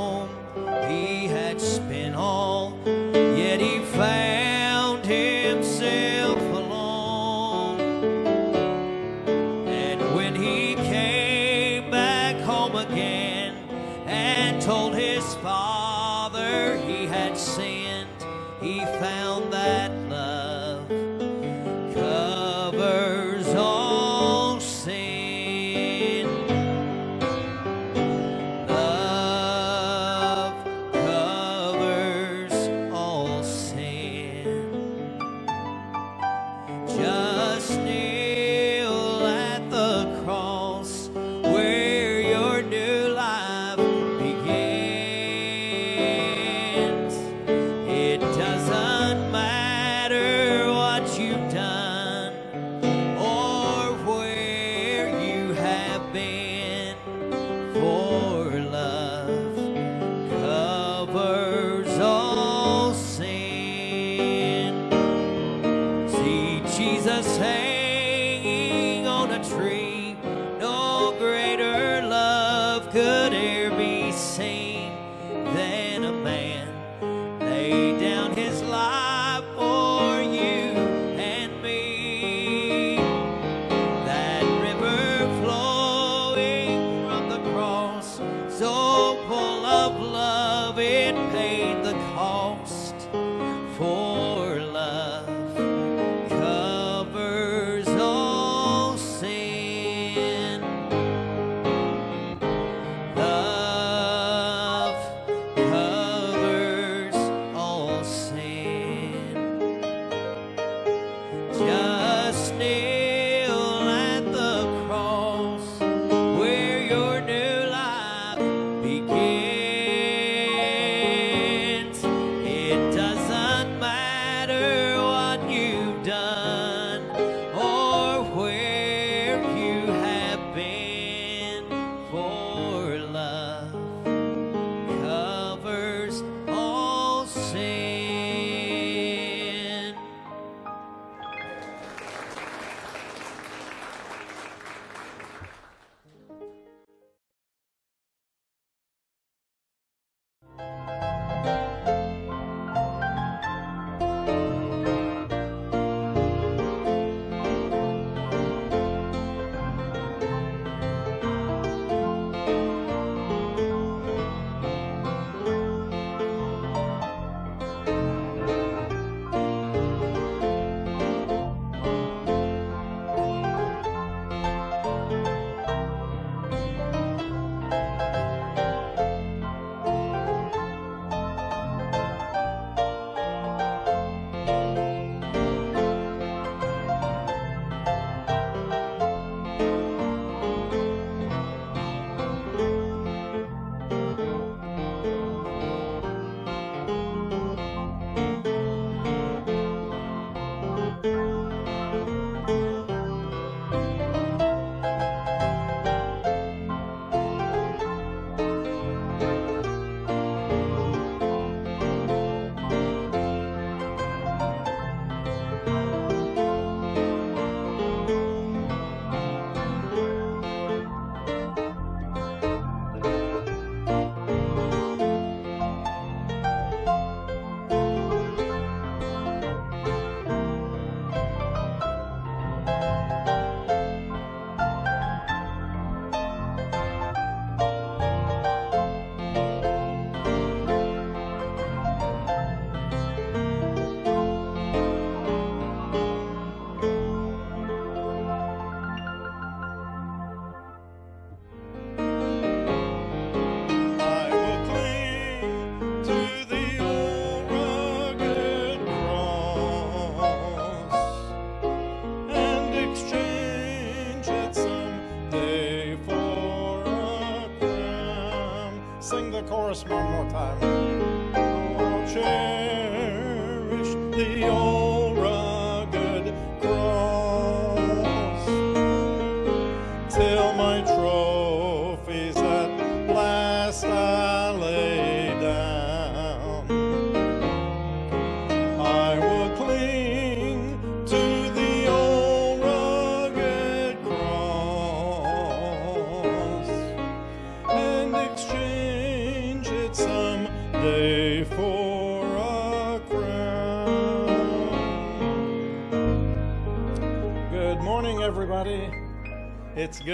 A: chorus one more time.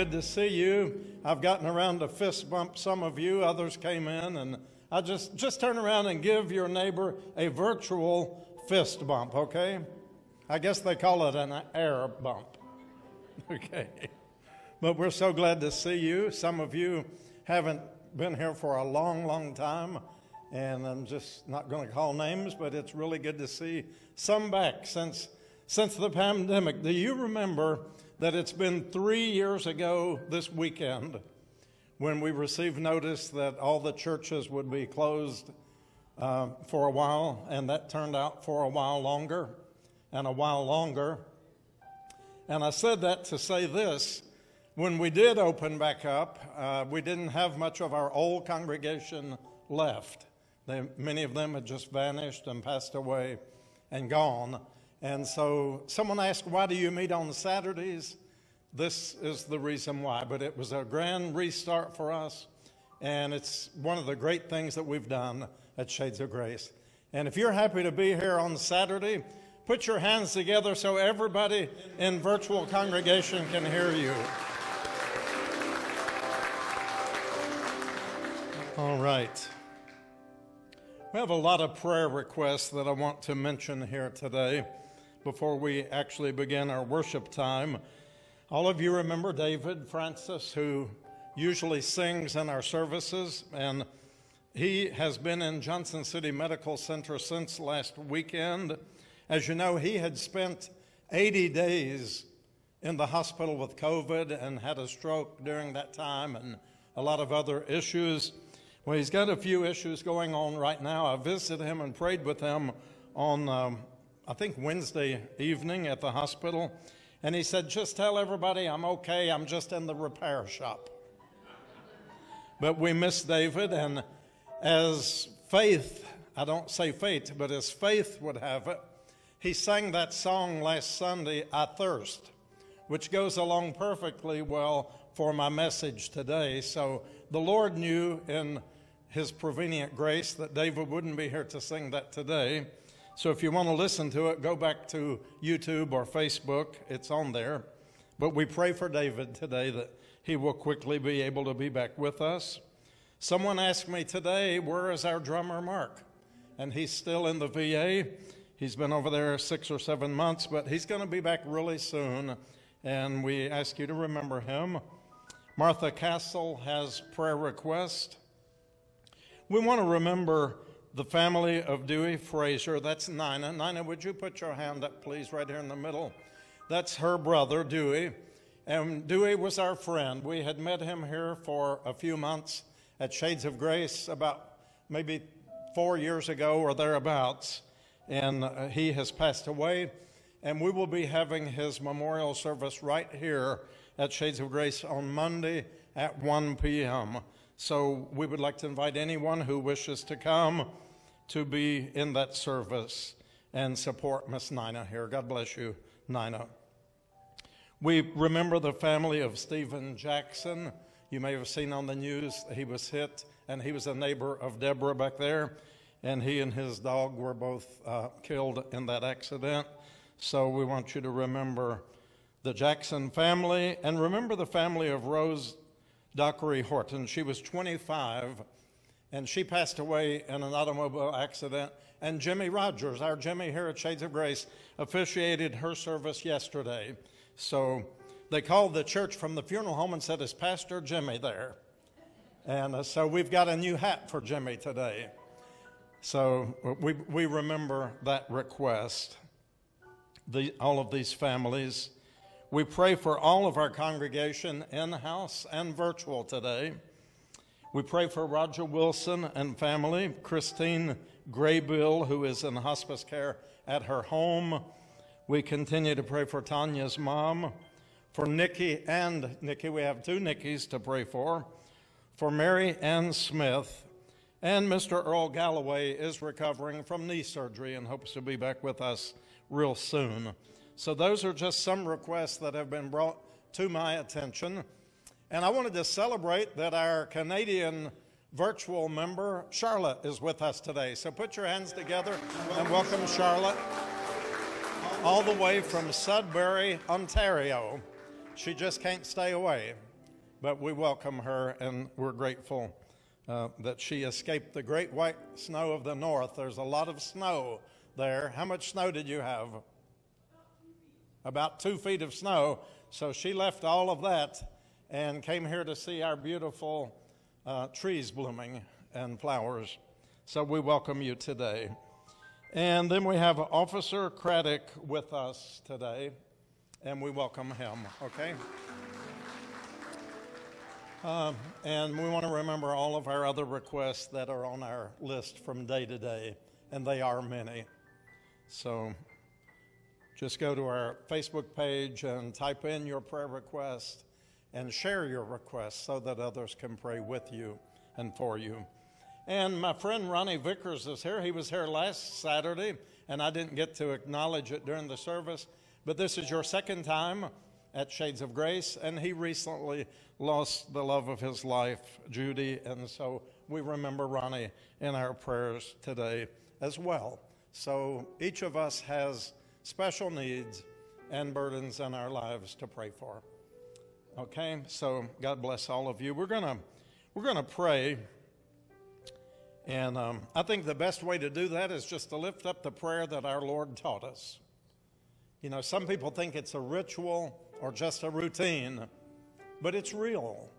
A: Good to see you. I've gotten around to fist bump some of you. Others came in, and I just just turn around and give your neighbor a virtual fist bump. Okay? I guess they call it an air bump. Okay. But we're so glad to see you. Some of you haven't been here for a long, long time, and I'm just not going to call names, but it's really good to see some back since since the pandemic. Do you remember that it's been three years ago this weekend when we received notice that all the churches would be closed uh, for a while, and that turned out for a while longer and a while longer. And I said that to say this when we did open back up, uh, we didn't have much of our old congregation left. They, many of them had just vanished and passed away and gone. And so someone asked, Why do you meet on Saturdays? This is the reason why. But it was a grand restart for us. And it's one of the great things that we've done at Shades of Grace. And if you're happy to be here on Saturday, put your hands together so everybody in virtual congregation can hear you. All right. We have a lot of prayer requests that I want to mention here today before we actually begin our worship time. All of you remember David Francis, who usually sings in our services, and he has been in Johnson City Medical Center since last weekend. As you know, he had spent 80 days in the hospital with COVID and had a stroke during that time and a lot of other issues. Well, he's got a few issues going on right now. I visited him and prayed with him on, um, I think, Wednesday evening at the hospital. And he said, Just tell everybody I'm okay. I'm just in the repair shop. But we miss David, and as faith, I don't say fate, but as faith would have it, he sang that song last Sunday, I Thirst, which goes along perfectly well for my message today. So the Lord knew in his prevenient grace that David wouldn't be here to sing that today. So if you want to listen to it, go back to YouTube or Facebook. It's on there. But we pray for David today that he will quickly be able to be back with us. Someone asked me today, where is our drummer Mark? And he's still in the VA. He's been over there six or seven months, but he's going to be back really soon. And we ask you to remember him. Martha Castle has prayer request. We want to remember the family of Dewey Fraser. That's Nina. Nina, would you put your hand up, please, right here in the middle? That's her brother, Dewey. And Dewey was our friend. We had met him here for a few months at Shades of Grace about maybe four years ago or thereabouts. And uh, he has passed away. And we will be having his memorial service right here at Shades of Grace on Monday at 1 p.m. So we would like to invite anyone who wishes to come to be in that service and support Miss Nina here. God bless you, Nina. We remember the family of Stephen Jackson. You may have seen on the news he was hit, and he was a neighbor of Deborah back there, and he and his dog were both uh, killed in that accident. So we want you to remember the Jackson family and remember the family of Rose Dockery Horton. She was 25 and she passed away in an automobile accident. And Jimmy Rogers, our Jimmy here at Shades of Grace, officiated her service yesterday. So they called the church from the funeral home and said, Is Pastor Jimmy there? And uh, so we've got a new hat for Jimmy today. So we, we remember that request, the, all of these families. We pray for all of our congregation in house and virtual today. We pray for Roger Wilson and family, Christine Graybill, who is in hospice care at her home. We continue to pray for Tanya's mom, for Nikki and Nikki. We have two Nikkis to pray for, for Mary Ann Smith. And Mr. Earl Galloway is recovering from knee surgery and hopes to be back with us real soon. So, those are just some requests that have been brought to my attention. And I wanted to celebrate that our Canadian virtual member, Charlotte, is with us today. So put your hands together and welcome Charlotte, all the way from Sudbury, Ontario. She just can't stay away, but we welcome her and we're grateful uh, that she escaped the great white snow of the north. There's a lot of snow there. How much snow did you have? About two feet of snow. So she left all of that and came here to see our beautiful uh, trees blooming and flowers. So we welcome you today. And then we have Officer Craddock with us today, and we welcome him, okay? Um, and we want to remember all of our other requests that are on our list from day to day, and they are many. So just go to our Facebook page and type in your prayer request and share your requests so that others can pray with you and for you. And my friend Ronnie Vickers is here. He was here last Saturday, and I didn't get to acknowledge it during the service. But this is your second time at Shades of Grace, and he recently lost the love of his life, Judy, and so we remember Ronnie in our prayers today as well. So each of us has special needs and burdens in our lives to pray for. Okay, so God bless all of you. We're gonna we're gonna pray, and um, I think the best way to do that is just to lift up the prayer that our Lord taught us. You know, some people think it's a ritual or just a routine, but it's real,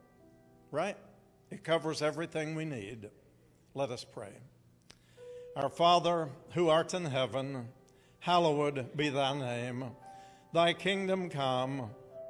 A: right? It covers everything we need. Let us pray. Our Father, who art in heaven, hallowed be thy name. Thy kingdom come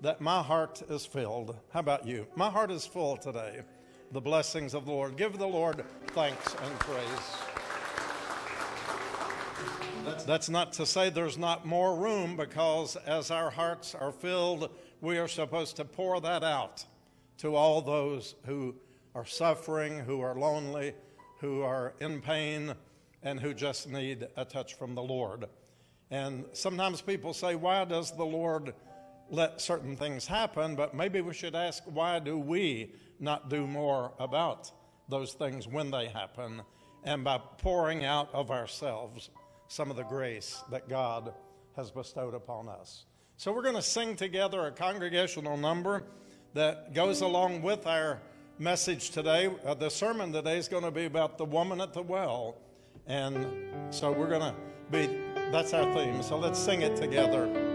A: that my heart is filled. How about you? My heart is full today. The blessings of the Lord. Give the Lord thanks and praise. That's not to say there's not more room because as our hearts are filled, we are supposed to pour that out to all those who are suffering, who are lonely, who are in pain, and who just need a touch from the Lord. And sometimes people say, Why does the Lord let certain things happen, but maybe we should ask why do we not do more about those things when they happen and by pouring out of ourselves some of the grace that God has bestowed upon us. So we're going to sing together a congregational number that goes along with our message today. Uh, the sermon today is going to be about the woman at the well. And so we're going to be, that's our theme. So let's sing it together.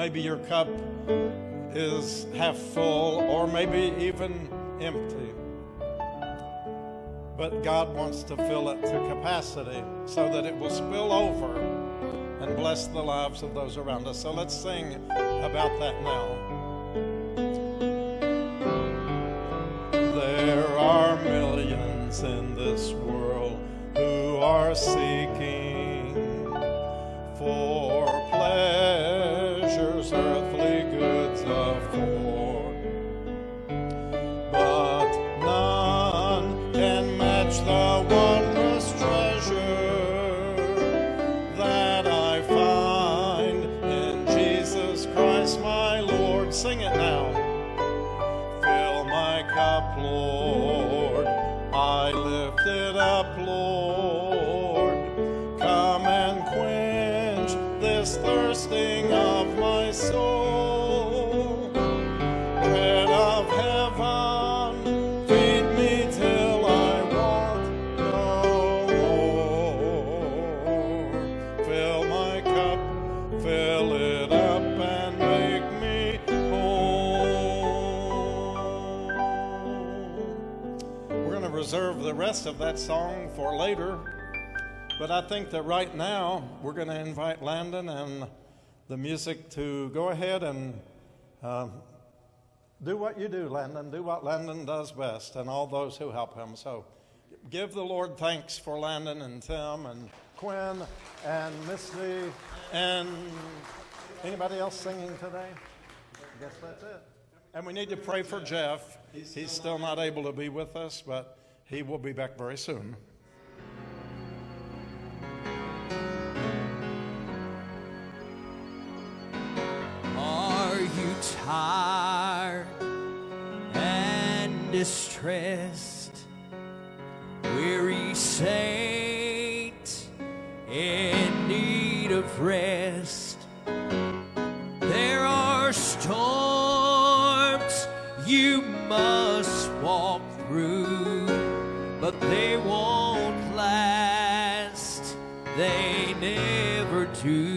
A: Maybe your cup is half full or maybe even empty? But God wants to fill it to capacity so that it will spill over and bless the lives of those around us. So let's sing about that now. Match the wondrous rest of that song for later, but I think that right now we're going to invite Landon and the music to go ahead and um, do what you do, Landon. Do what Landon does best, and all those who help him. So give the Lord thanks for Landon and Tim and Quinn and Misty and anybody else singing today? I guess that's it. And we need to pray for Jeff. He's still not able to be with us, but he will be back very soon.
B: Are you tired and distressed? Weary saint in need of rest. There are storms you must they won't last. They never do.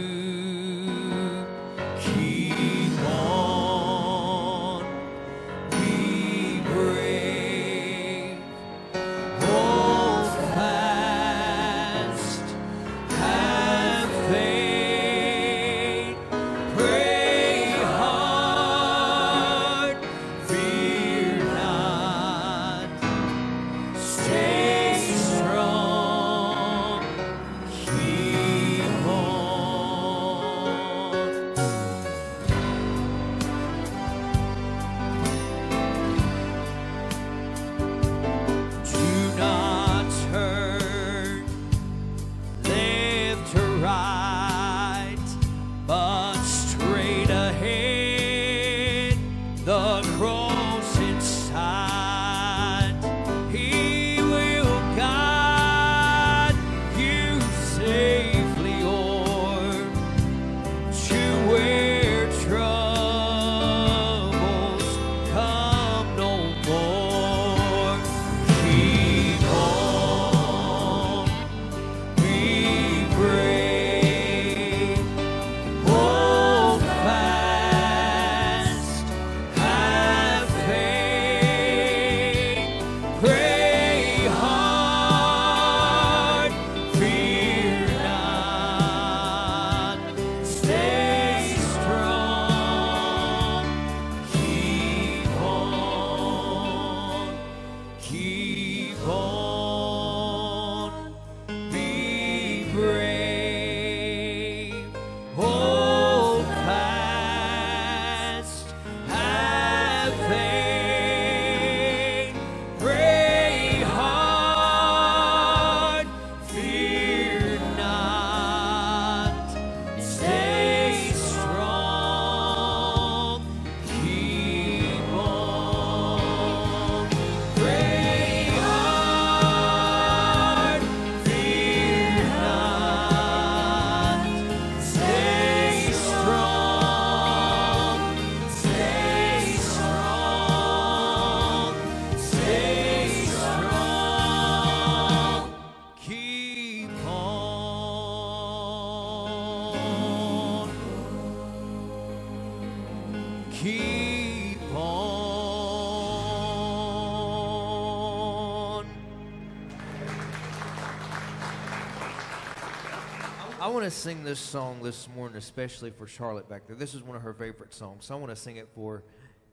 B: Want to sing this song this morning, especially for Charlotte back there. This is one of her favorite songs, so I want to sing it for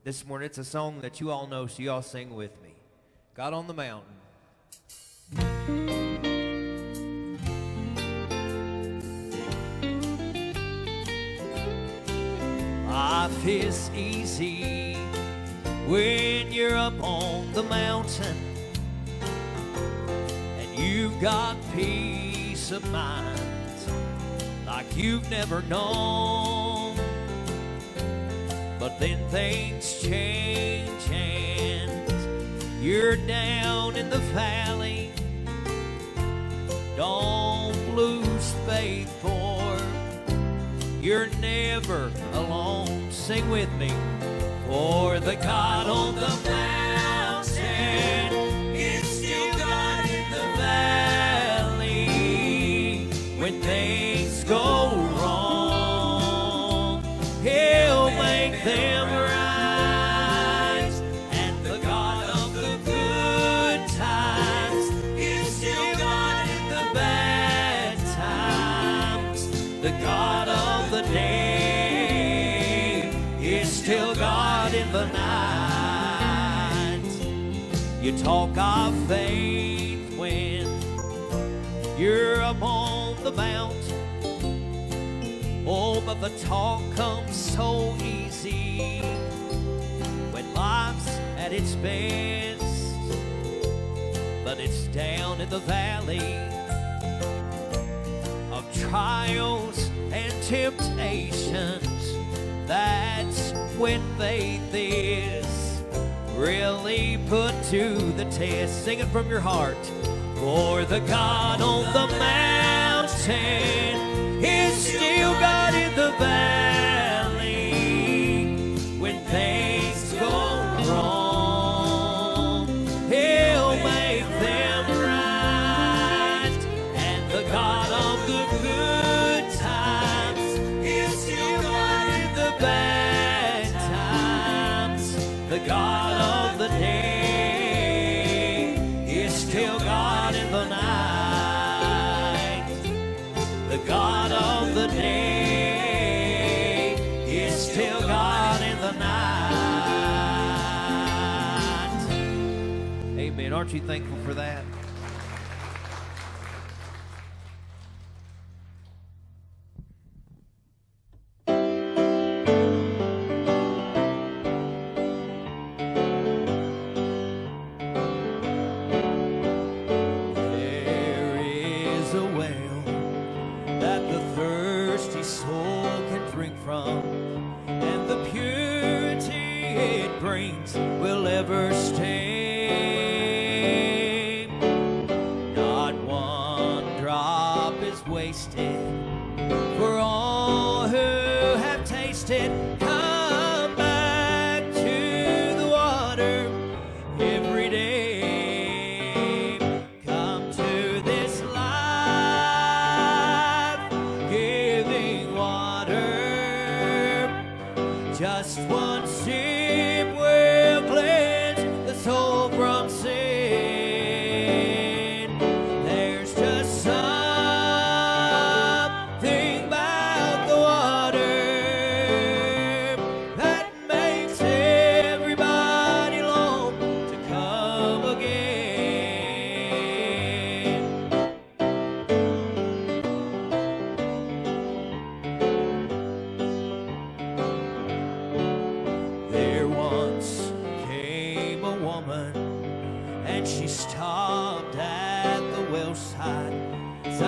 B: this morning. It's a song that you all know, so you all sing with me. God on the Mountain. Life is easy when you're up on the mountain and you've got peace of mind like you've never known. But then things change and you're down in the valley. Don't lose faith, for you're never alone. Sing with me. For the God on the You talk of faith when you're up on the mount. Oh, but the talk comes so easy when life's at its best. But it's down in the valley of trials and temptations. That's when faith is really put to the test. Sing it from your heart. For the God on the mountain is still God in the valley. Aren't you thankful for that?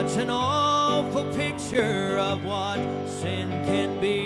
B: Such an awful picture of what sin can be.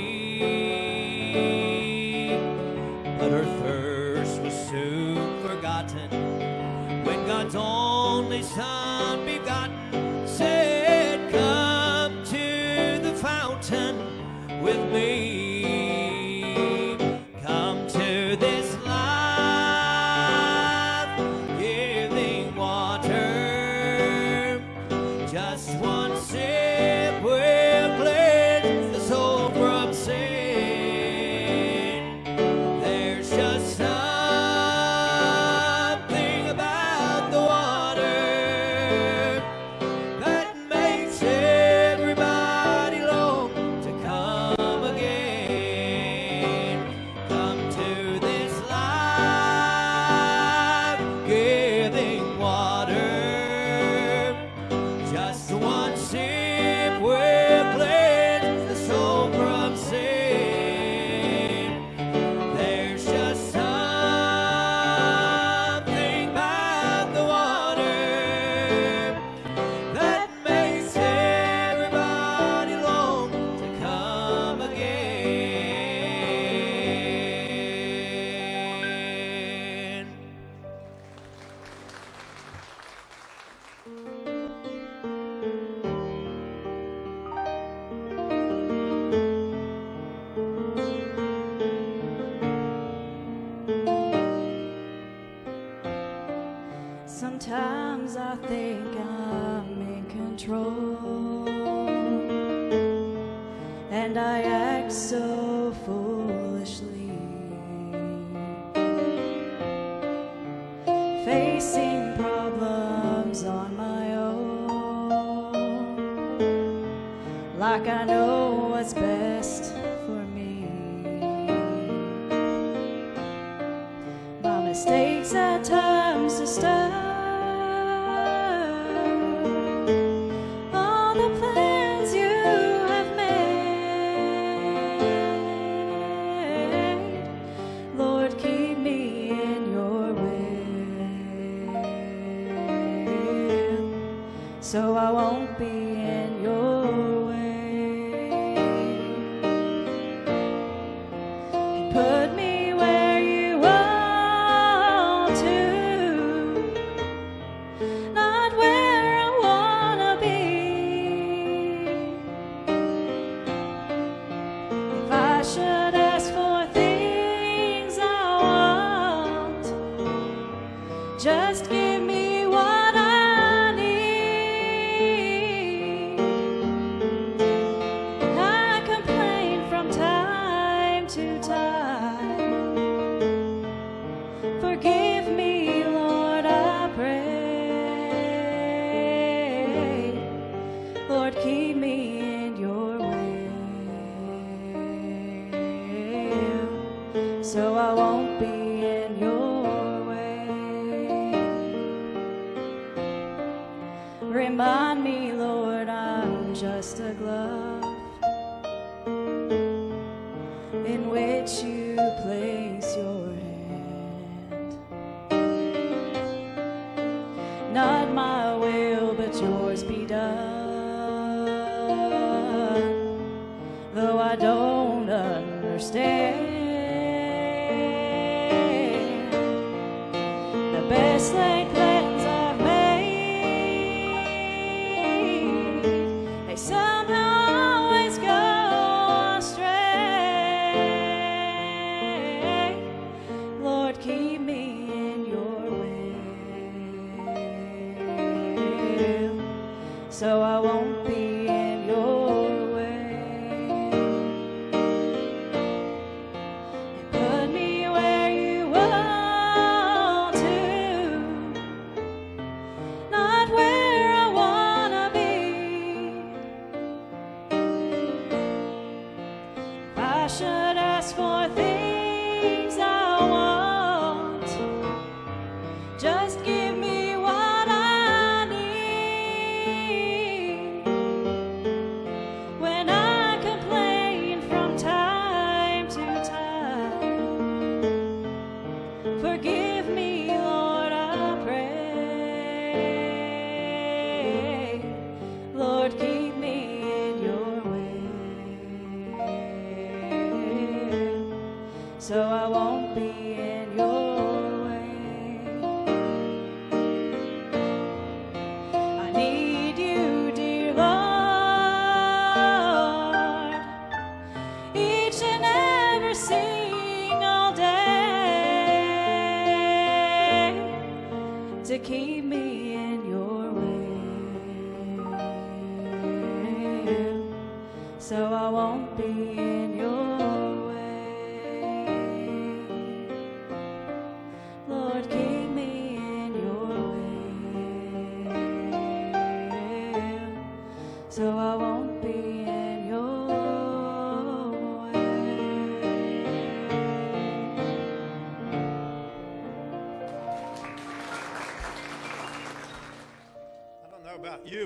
C: They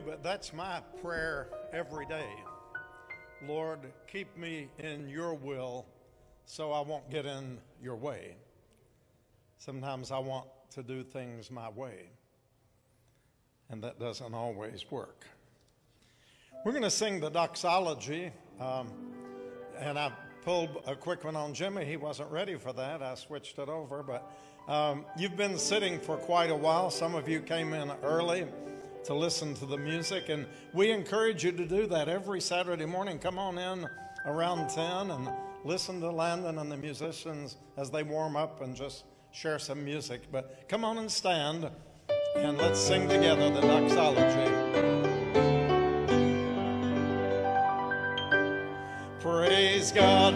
A: but that's my prayer every day. Lord, keep me in your will so I won't get in your way. Sometimes I want to do things my way, and that doesn't always work. We're going to sing the doxology, um, and I pulled a quick one on Jimmy. He wasn't ready for that. I switched it over, but um, you've been sitting for quite a while. Some of you came in early to listen to the music, and we encourage you to do that every Saturday morning. Come on in around 10 and listen to Landon and the musicians as they warm up and just share some music. But come on and stand And let's sing together the doxology. Praise God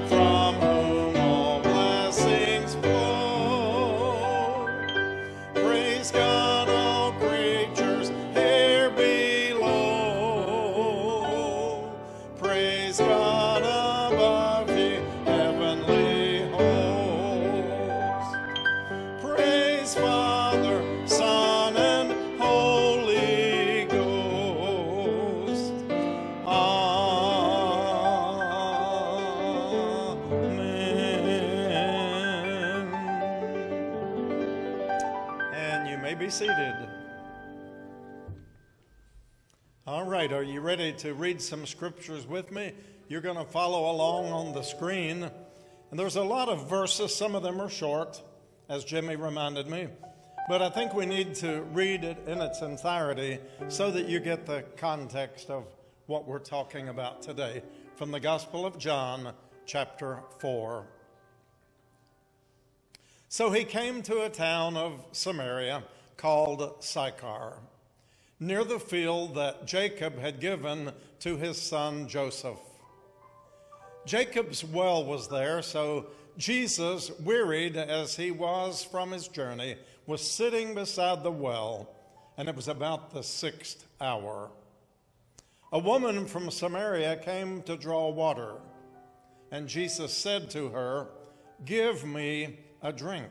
A: ready to read some scriptures with me? You're going to follow along on the screen. And there's a lot of verses, some of them are short, as Jimmy reminded me. But I think we need to read it in its entirety so that you get the context of what we're talking about today from the Gospel of John, chapter 4. So he came to a town of Samaria called Sychar, near the field that Jacob had given to his son Joseph. Jacob's well was there, so Jesus, wearied as he was from his journey, was sitting beside the well, and it was about the sixth hour. A woman from Samaria came to draw water, and Jesus said to her, Give me a drink.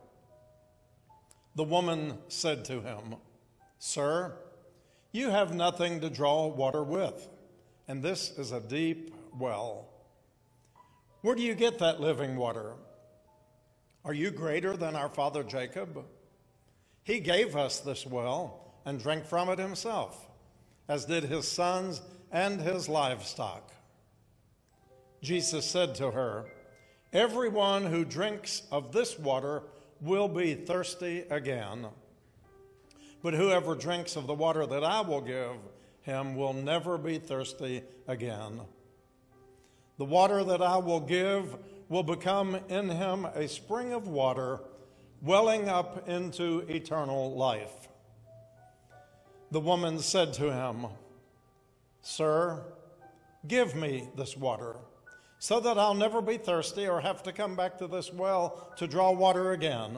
A: The woman said to him, Sir, you have nothing to draw water with, and this is a deep well. Where do you get that living water? Are you greater than our father Jacob? He gave us this well and drank from it himself, as did his sons and his livestock. Jesus said to her, Everyone who drinks of this water will be thirsty again. But whoever drinks of the water that I will give him will never be thirsty again. The water that I will give will become in him a spring of water welling up into eternal life. The woman said to him, Sir, give me this water so that I'll never be thirsty or have to come back to this well to draw water again.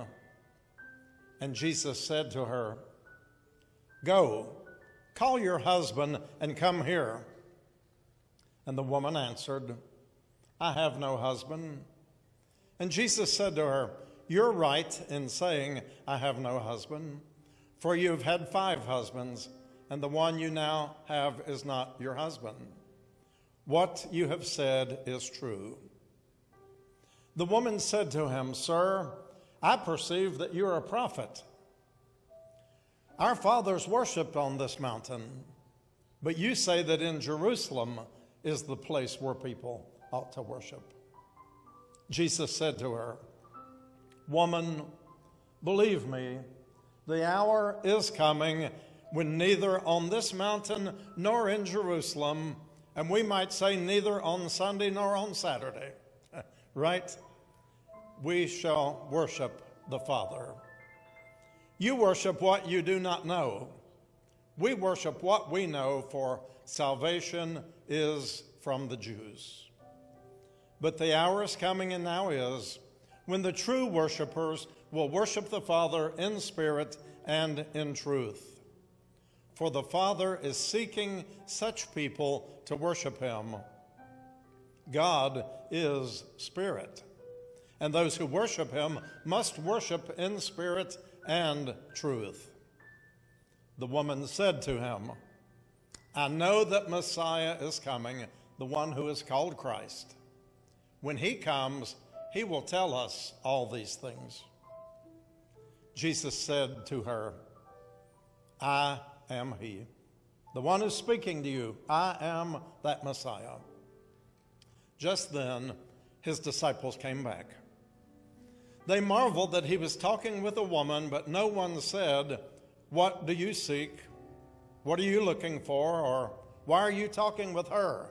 A: And Jesus said to her, Go, call your husband and come here. And the woman answered, I have no husband. And Jesus said to her, You're right in saying, I have no husband, for you've had five husbands, and the one you now have is not your husband. What you have said is true. The woman said to him, Sir, I perceive that you're a prophet. Our fathers worshiped on this mountain, but you say that in Jerusalem is the place where people ought to worship. Jesus said to her, Woman, believe me, the hour is coming when neither on this mountain nor in Jerusalem and we might say neither on Sunday nor on Saturday, right? We shall worship the Father. You worship what you do not know. We worship what we know, for salvation is from the Jews. But the hour is coming, and now is, when the true worshipers will worship the Father in spirit and in truth for the Father is seeking such people to worship him. God is spirit, and those who worship him must worship in spirit and truth. The woman said to him, I know that Messiah is coming, the one who is called Christ. When he comes, he will tell us all these things. Jesus said to her, I am he. The one who's speaking to you, I am that Messiah. Just then, his disciples came back. They marveled that he was talking with a woman, but no one said, What do you seek? What are you looking for? Or why are you talking with her?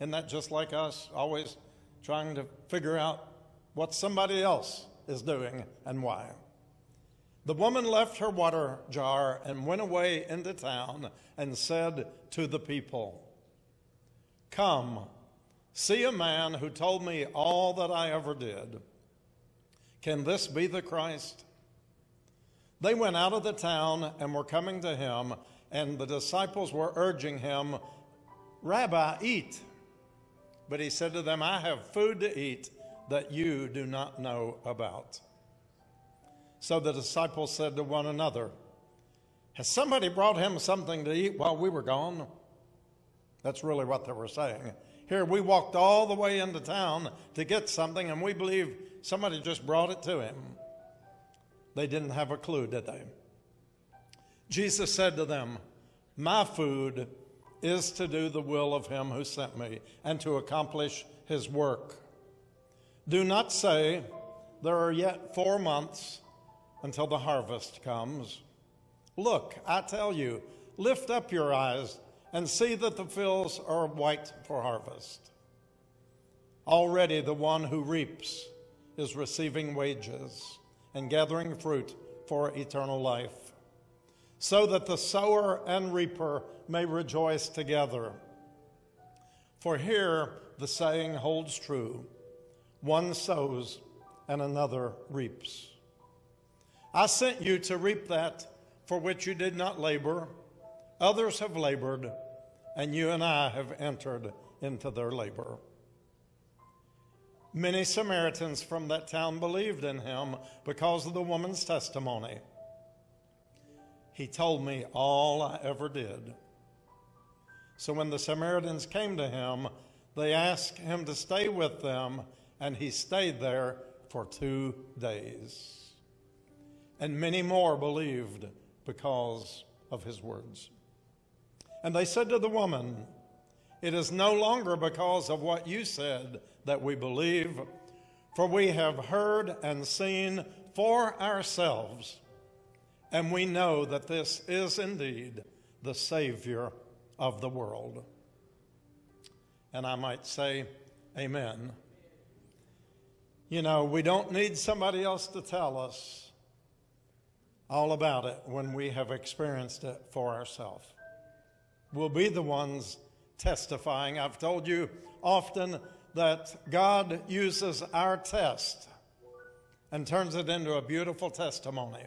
A: Isn't that just like us, always trying to figure out what somebody else is doing and why? The woman left her water jar and went away into town and said to the people, Come, see a man who told me all that I ever did. Can this be the Christ? They went out of the town and were coming to him, and the disciples were urging him, Rabbi, eat. But he said to them, I have food to eat that you do not know about. So the disciples said to one another, Has somebody brought him something to eat while we were gone? That's really what they were saying. Here, we walked all the way into town to get something, and we believe somebody just brought it to him. They didn't have a clue, did they? Jesus said to them, My food is to do the will of him who sent me and to accomplish his work. Do not say, There are yet four months until the harvest comes. Look, I tell you, lift up your eyes and see that the fields are white for harvest. Already the one who reaps is receiving wages and gathering fruit for eternal life, so that the sower and reaper may rejoice together. For here the saying holds true one sows and another reaps. I sent you to reap that for which you did not labor. Others have labored, and you and I have entered into their labor. Many Samaritans from that town believed in him because of the woman's testimony. He told me all I ever did. So when the Samaritans came to him, they asked him to stay with them, and he stayed there for two days. And many more believed because of his words. And they said to the woman, It is no longer because of what you said that we believe, for we have heard and seen for ourselves, and we know that this is indeed the Savior of the world. And I might say, Amen. You know, we don't need somebody else to tell us all about it when we have experienced it for ourselves. We'll be the ones testifying. I've told you often that God uses our test and turns it into a beautiful testimony.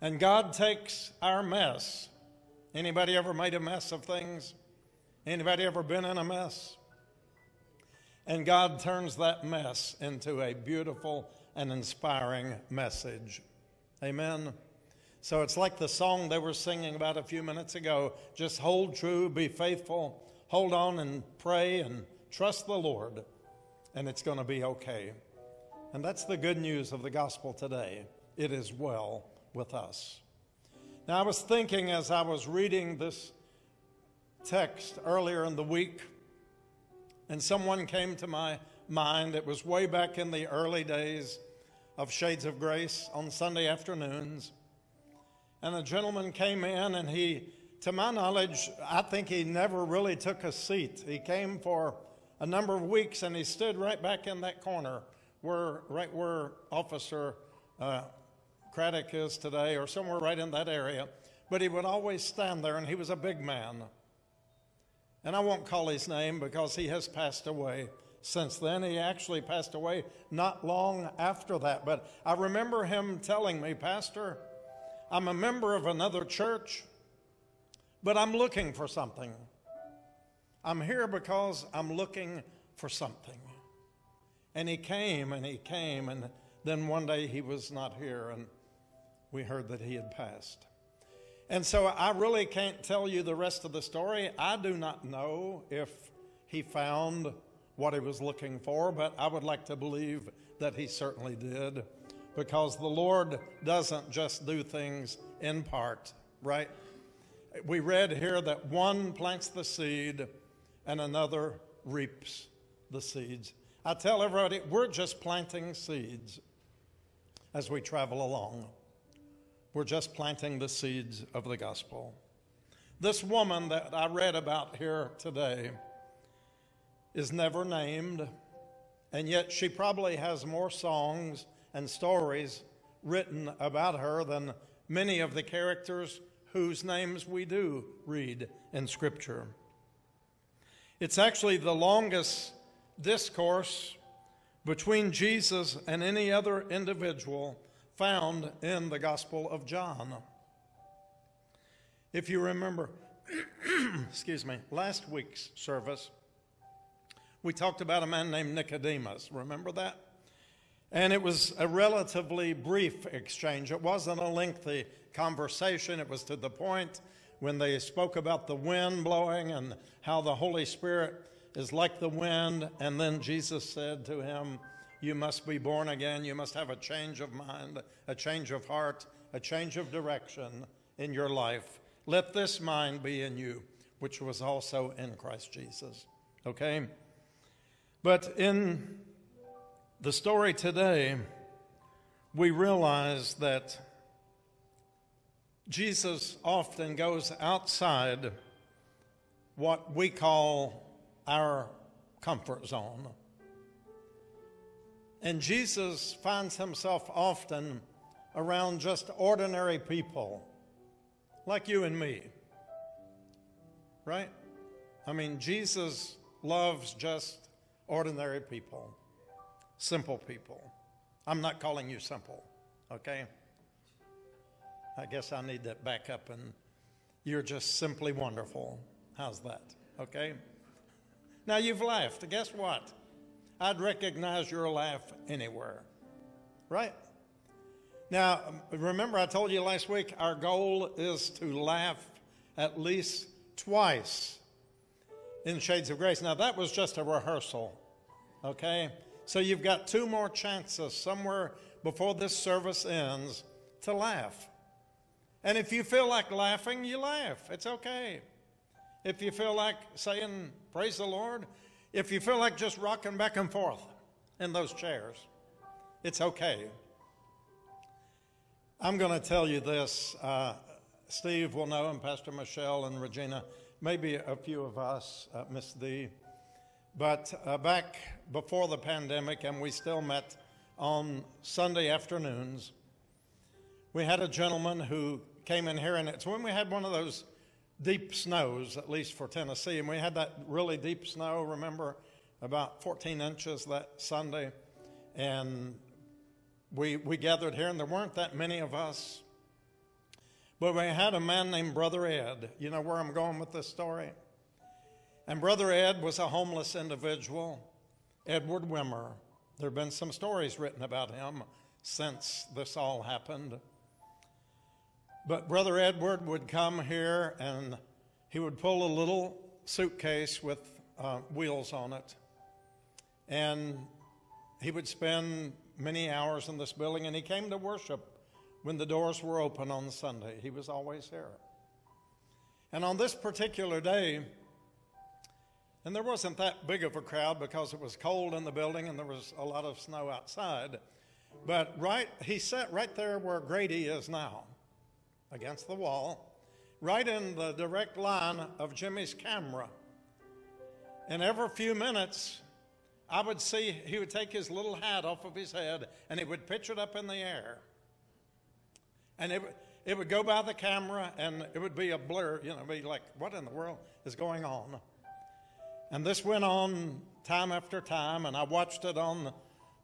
A: And God takes our mess. Anybody ever made a mess of things? Anybody ever been in a mess? And God turns that mess into a beautiful and inspiring message. Amen. So it's like the song they were singing about a few minutes ago just hold true, be faithful, hold on and pray and trust the Lord, and it's going to be okay. And that's the good news of the gospel today. It is well with us. Now, I was thinking as I was reading this text earlier in the week, and someone came to my mind. It was way back in the early days of Shades of Grace on Sunday afternoons. And a gentleman came in, and he, to my knowledge, I think he never really took a seat. He came for a number of weeks, and he stood right back in that corner, where right where Officer uh, Craddock is today, or somewhere right in that area. But he would always stand there, and he was a big man. And I won't call his name because he has passed away since then. He actually passed away not long after that. But I remember him telling me, Pastor, I'm a member of another church, but I'm looking for something. I'm here because I'm looking for something. And he came and he came, and then one day he was not here, and we heard that he had passed. And so I really can't tell you the rest of the story. I do not know if he found what he was looking for, but I would like to believe that he certainly did. because the Lord doesn't just do things in part, right? We read here that one plants the seed and another reaps the seeds. I tell everybody, we're just planting seeds as we travel along. We're just planting the seeds of the gospel. This woman that I read about here today is never named, and yet she probably has more songs and stories written about her than many of the characters whose names we do read in Scripture. It's actually the longest discourse between Jesus and any other individual found in the Gospel of John. If you remember, excuse me, last week's service, we talked about a man named Nicodemus. Remember that? And it was a relatively brief exchange. It wasn't a lengthy conversation, it was to the point when they spoke about the wind blowing and how the Holy Spirit is like the wind. And then Jesus said to him, You must be born again. You must have a change of mind, a change of heart, a change of direction in your life. Let this mind be in you, which was also in Christ Jesus. Okay? But in the story today, we realize that Jesus often goes outside what we call our comfort zone. And Jesus finds himself often around just ordinary people like you and me. Right? I mean, Jesus loves just ordinary people, simple people. I'm not calling you simple, okay? I guess I need that back up and you're just simply wonderful. How's that? Okay? Now you've laughed. Guess what? I'd recognize your laugh anywhere. Right? Now, remember, I told you last week our goal is to laugh at least twice in Shades of Grace. Now, that was just a rehearsal, okay? So you've got two more chances somewhere before this service ends to laugh. And if you feel like laughing, you laugh. It's okay. If you feel like saying, Praise the Lord, if you feel like just rocking back and forth in those chairs, it's okay. I'm going to tell you this. Uh, Steve will know, and Pastor Michelle and Regina, maybe a few of us, uh, Miss D. But uh, back before the pandemic, and we still met on Sunday afternoons, we had a gentleman who came in here, and it's when we had one of those deep snows, at least for Tennessee, and we had that really deep snow, remember, about 14 inches that Sunday. And we, we gathered here, and there weren't that many of us. But we had a man named Brother Ed. You know where I'm going with this story? And Brother Ed was a homeless individual, Edward Wimmer. There have been some stories written about him since this all happened. But Brother Edward would come here and he would pull a little suitcase with uh, wheels on it. And he would spend many hours in this building, and he came to worship when the doors were open on Sunday. He was always there. And on this particular day, and there wasn't that big of a crowd because it was cold in the building and there was a lot of snow outside. But right, he sat right there where Grady is now, against the wall, right in the direct line of Jimmy's camera. And every few minutes, I would see he would take his little hat off of his head and he would pitch it up in the air. And it, it would go by the camera and it would be a blur, you know, be like, what in the world is going on? And this went on time after time, and I watched it on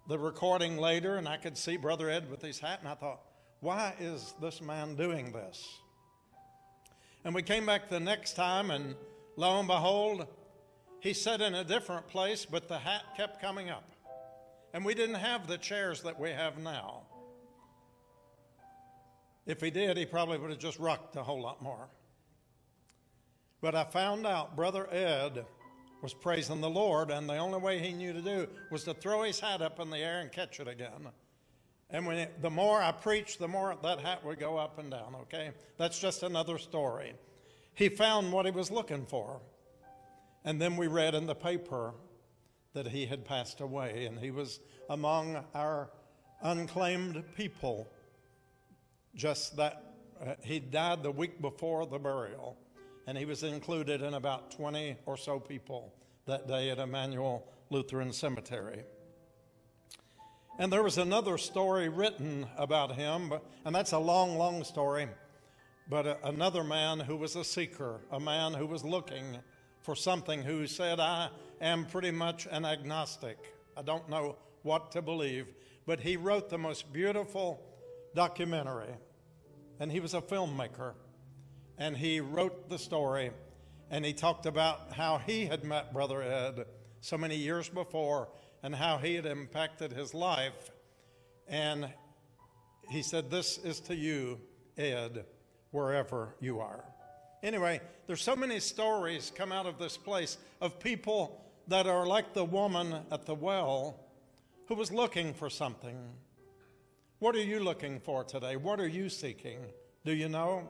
A: the recording later, and I could see Brother Ed with his hat, and I thought, why is this man doing this? And we came back the next time, and lo and behold, he sat in a different place, but the hat kept coming up. And we didn't have the chairs that we have now. If he did, he probably would have just rocked a whole lot more. But I found out Brother Ed was praising the Lord, and the only way he knew to do was to throw his hat up in the air and catch it again. And when it, the more I preached, the more that hat would go up and down, okay? That's just another story. He found what he was looking for. And then we read in the paper that he had passed away and he was among our unclaimed people. Just that uh, he died the week before the burial, and he was included in about 20 or so people that day at Emmanuel Lutheran Cemetery. And there was another story written about him, but, and that's a long, long story. But a, another man who was a seeker, a man who was looking for something, who said, I am pretty much an agnostic. I don't know what to believe. But he wrote the most beautiful documentary, and he was a filmmaker. And he wrote the story, and he talked about how he had met Brother Ed so many years before and how he had impacted his life. And he said, This is to you, Ed, wherever you are. Anyway, there's so many stories come out of this place of people that are like the woman at the well who was looking for something. What are you looking for today? What are you seeking? Do you know?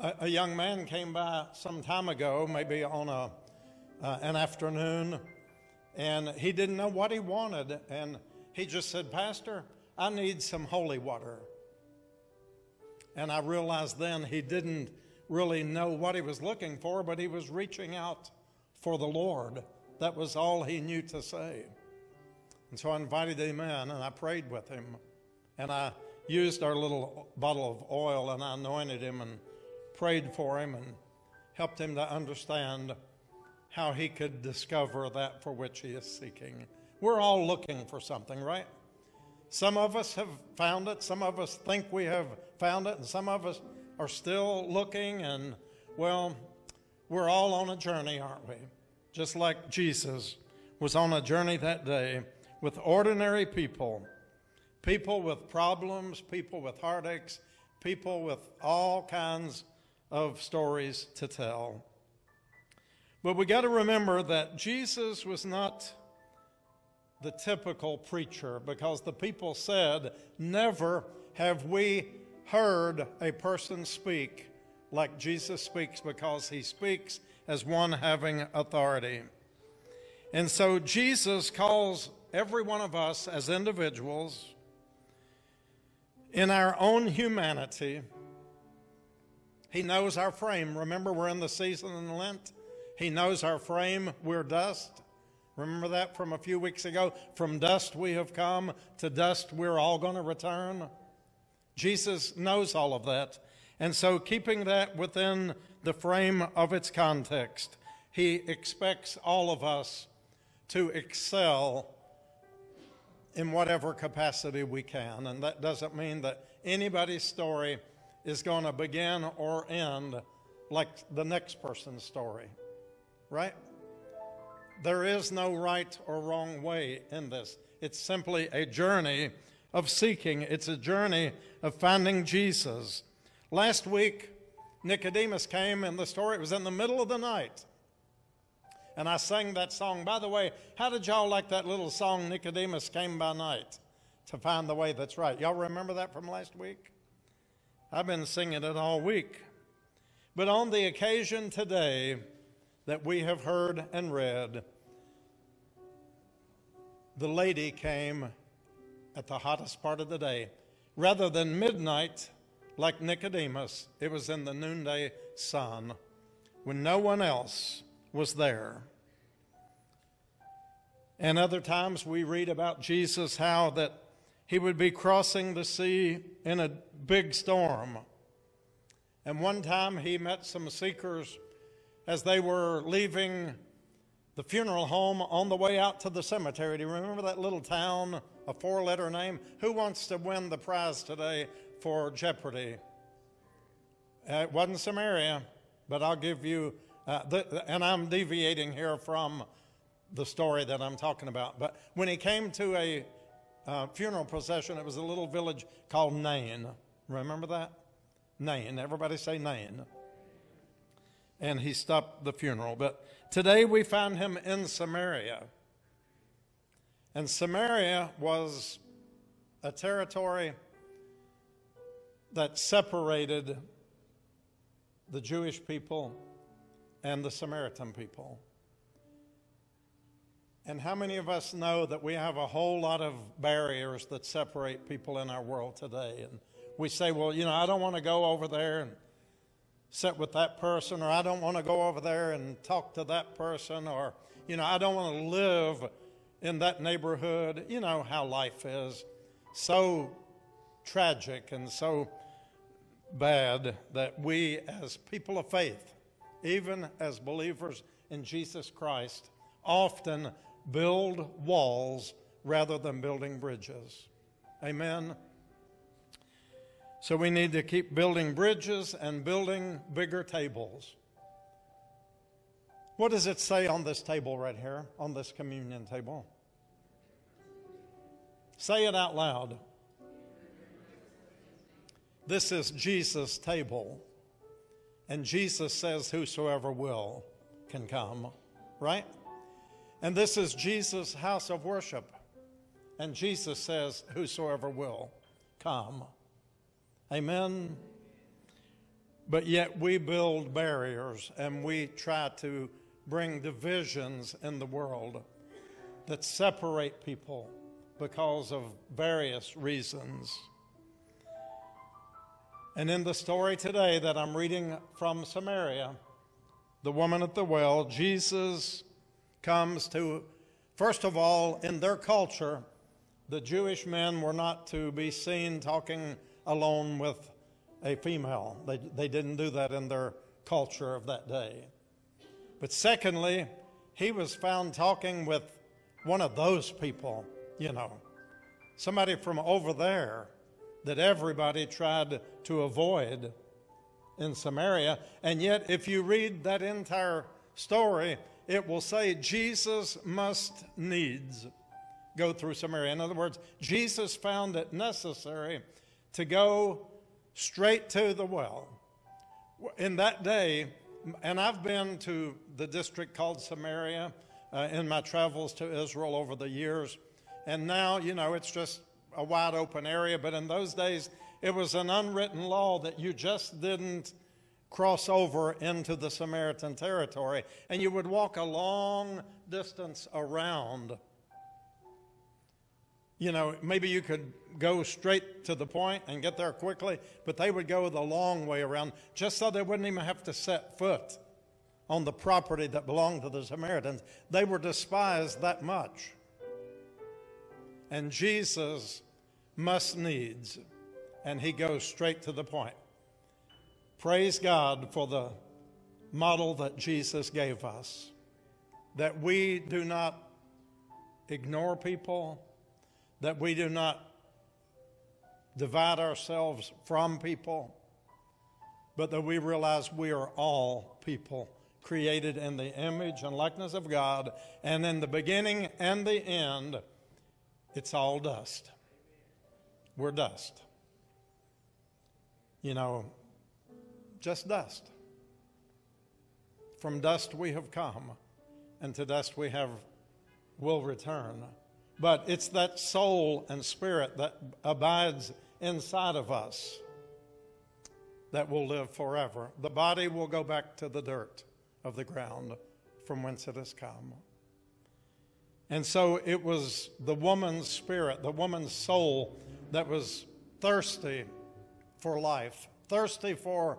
A: A, a young man came by some time ago, maybe on a, uh, an afternoon, and he didn't know what he wanted. And he just said, Pastor, I need some holy water. And I realized then he didn't really know what he was looking for, but he was reaching out for the Lord. That was all he knew to say. And so I invited him in and I prayed with him. And I used our little bottle of oil and I anointed him and prayed for him and helped him to understand how he could discover that for which he is seeking. We're all looking for something, right? Some of us have found it, some of us think we have found it, and some of us are still looking, and well, we're all on a journey, aren't we? Just like Jesus was on a journey that day with ordinary people, people with problems, people with heartaches, people with all kinds of stories to tell. But we got to remember that Jesus was not the typical preacher because the people said, Never have we heard a person speak like Jesus speaks because he speaks as one having authority. And so Jesus calls every one of us as individuals in our own humanity. He knows our frame. Remember, we're in the season in Lent. He knows our frame. We're dust. Remember that from a few weeks ago? From dust we have come, to dust we're all going to return. Jesus knows all of that. And so, keeping that within the frame of its context, he expects all of us to excel in whatever capacity we can. And that doesn't mean that anybody's story is going to begin or end like the next person's story, right? There is no right or wrong way in this. It's simply a journey of seeking, it's a journey of finding Jesus. Last week, Nicodemus came, and the story it was in the middle of the night and I sang that song. By the way, how did y'all like that little song, Nicodemus Came by Night, to find the way that's right? Y'all remember that from last week? I've been singing it all week. But on the occasion today that we have heard and read, the lady came at the hottest part of the day. Rather than midnight, like Nicodemus, it was in the noonday sun when no one else was there. And other times we read about Jesus how that he would be crossing the sea in a big storm. And one time he met some seekers as they were leaving the funeral home on the way out to the cemetery. Do you remember that little town, a four letter name? Who wants to win the prize today for Jeopardy? Uh, it wasn't Samaria, but I'll give you uh, the, and I'm deviating here from the story that I'm talking about. But when he came to a uh, funeral procession, it was a little village called Nain. Remember that? Nain. Everybody say Nain. And he stopped the funeral. But today we find him in Samaria. And Samaria was a territory that separated the Jewish people and the Samaritan people. And how many of us know that we have a whole lot of barriers that separate people in our world today? And we say, well, you know, I don't want to go over there and sit with that person, or I don't want to go over there and talk to that person, or, you know, I don't want to live in that neighborhood. You know how life is so tragic and so bad that we, as people of faith, even as believers in Jesus Christ, often build walls rather than building bridges. Amen. So we need to keep building bridges and building bigger tables. What does it say on this table right here, on this communion table? Say it out loud. This is Jesus' table. And Jesus says, Whosoever will can come, right? And this is Jesus' house of worship. And Jesus says, Whosoever will come. Amen. But yet we build barriers and we try to bring divisions in the world that separate people because of various reasons. And in the story today that I'm reading from Samaria, the woman at the well, Jesus comes to, first of all, in their culture, the Jewish men were not to be seen talking alone with a female. They, they didn't do that in their culture of that day. But secondly, he was found talking with one of those people, you know, somebody from over there that everybody tried to avoid in Samaria. And yet, if you read that entire story, it will say Jesus must needs go through Samaria. In other words, Jesus found it necessary to go straight to the well. In that day, and I've been to the district called Samaria uh, in my travels to Israel over the years, and now, you know, it's just a wide open area, but in those days, it was an unwritten law that you just didn't cross over into the Samaritan territory, and you would walk a long distance around. You know, maybe you could go straight to the point and get there quickly, but they would go the long way around just so they wouldn't even have to set foot on the property that belonged to the Samaritans. They were despised that much. And Jesus must needs, and he goes straight to the point. Praise God for the model that Jesus gave us, that we do not ignore people, that we do not divide ourselves from people, but that we realize we are all people created in the image and likeness of God, and in the beginning and the end, it's all dust. We're dust. You know, just dust. From dust we have come, and to dust we have will return. But it's that soul and spirit that abides inside of us that will live forever. The body will go back to the dirt of the ground from whence it has come. And so it was the woman's spirit, the woman's soul that was thirsty for life, thirsty for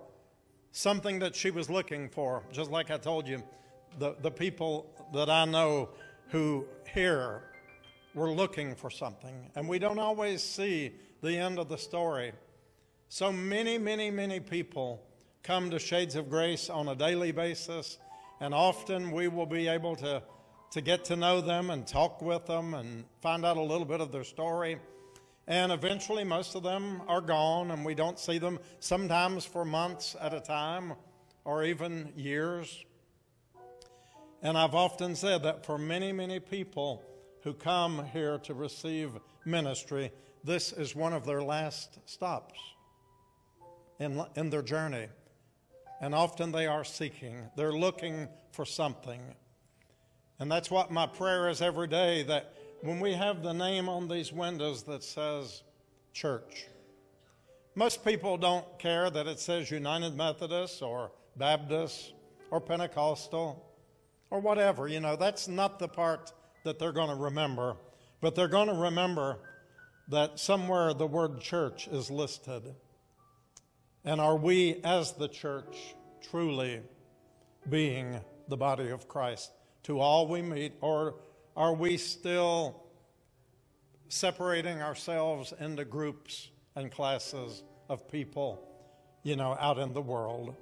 A: something that she was looking for. Just like I told you, the, the people that I know who here were looking for something, and we don't always see the end of the story. So many, many, many people come to Shades of Grace on a daily basis, and often we will be able to, to get to know them and talk with them and find out a little bit of their story. And eventually, most of them are gone, and we don't see them sometimes for months at a time or even years. And I've often said that for many, many people who come here to receive ministry, this is one of their last stops in, in their journey. And often they are seeking, they're looking for something. And that's what my prayer is every day that when we have the name on these windows that says church. Most people don't care that it says United Methodist or Baptist or Pentecostal or whatever. You know, that's not the part that they're going to remember. But they're going to remember that somewhere the word church is listed. And are we, as the church, truly being the body of Christ to all we meet, or are we still separating ourselves into groups and classes of people, you know, out in the world?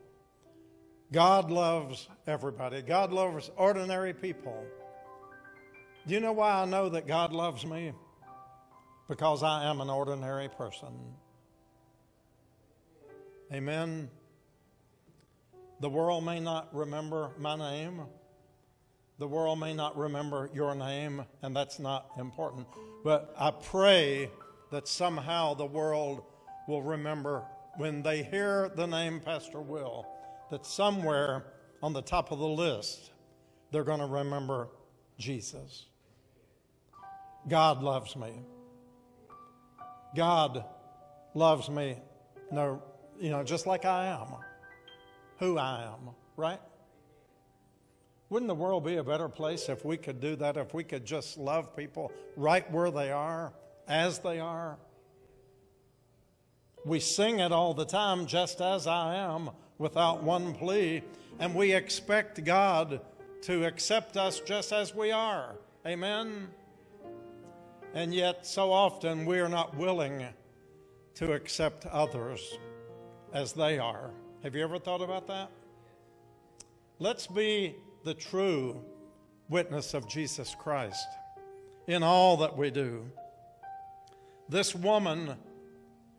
A: God loves everybody. God loves ordinary people. Do you know why I know that God loves me? Because I am an ordinary person. Amen. The world may not remember my name. The world may not remember your name, and that's not important. But I pray that somehow the world will remember when they hear the name Pastor Will, that somewhere on the top of the list, they're going to remember Jesus. God loves me. God loves me, no, you know, just like I am, who I am, right? Wouldn't the world be a better place if we could do that, if we could just love people right where they are, as they are? We sing it all the time, just as I am, without one plea, and we expect God to accept us just as we are. Amen? And yet, so often, we are not willing to accept others as they are. Have you ever thought about that? Let's be the true witness of Jesus Christ in all that we do. This woman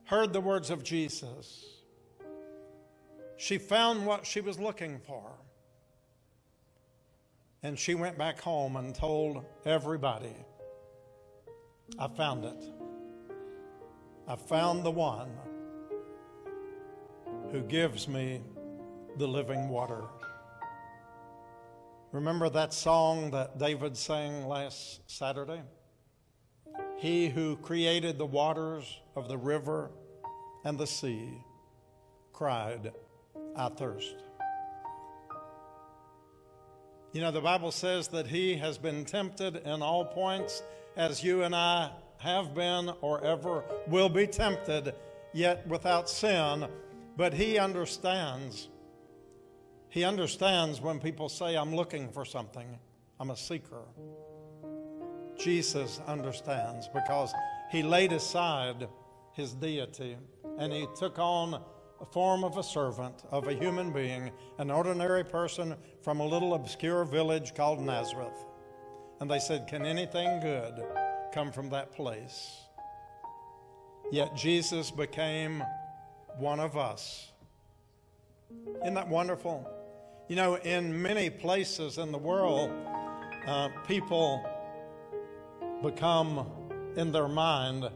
A: heard the words of Jesus. She found what she was looking for. And she went back home and told everybody I found it. I found the one who gives me the living water. Remember that song that David sang last Saturday? He who created the waters of the river and the sea cried, I thirst. You know, the Bible says that he has been tempted in all points as you and I have been or ever will be tempted, yet without sin. But he understands. He understands when people say, I'm looking for something, I'm a seeker. Jesus understands because he laid aside his deity and he took on a form of a servant, of a human being, an ordinary person from a little obscure village called Nazareth. And they said, Can anything good come from that place? Yet Jesus became one of us. Isn't that wonderful? You know, in many places in the world, uh, people become in their mind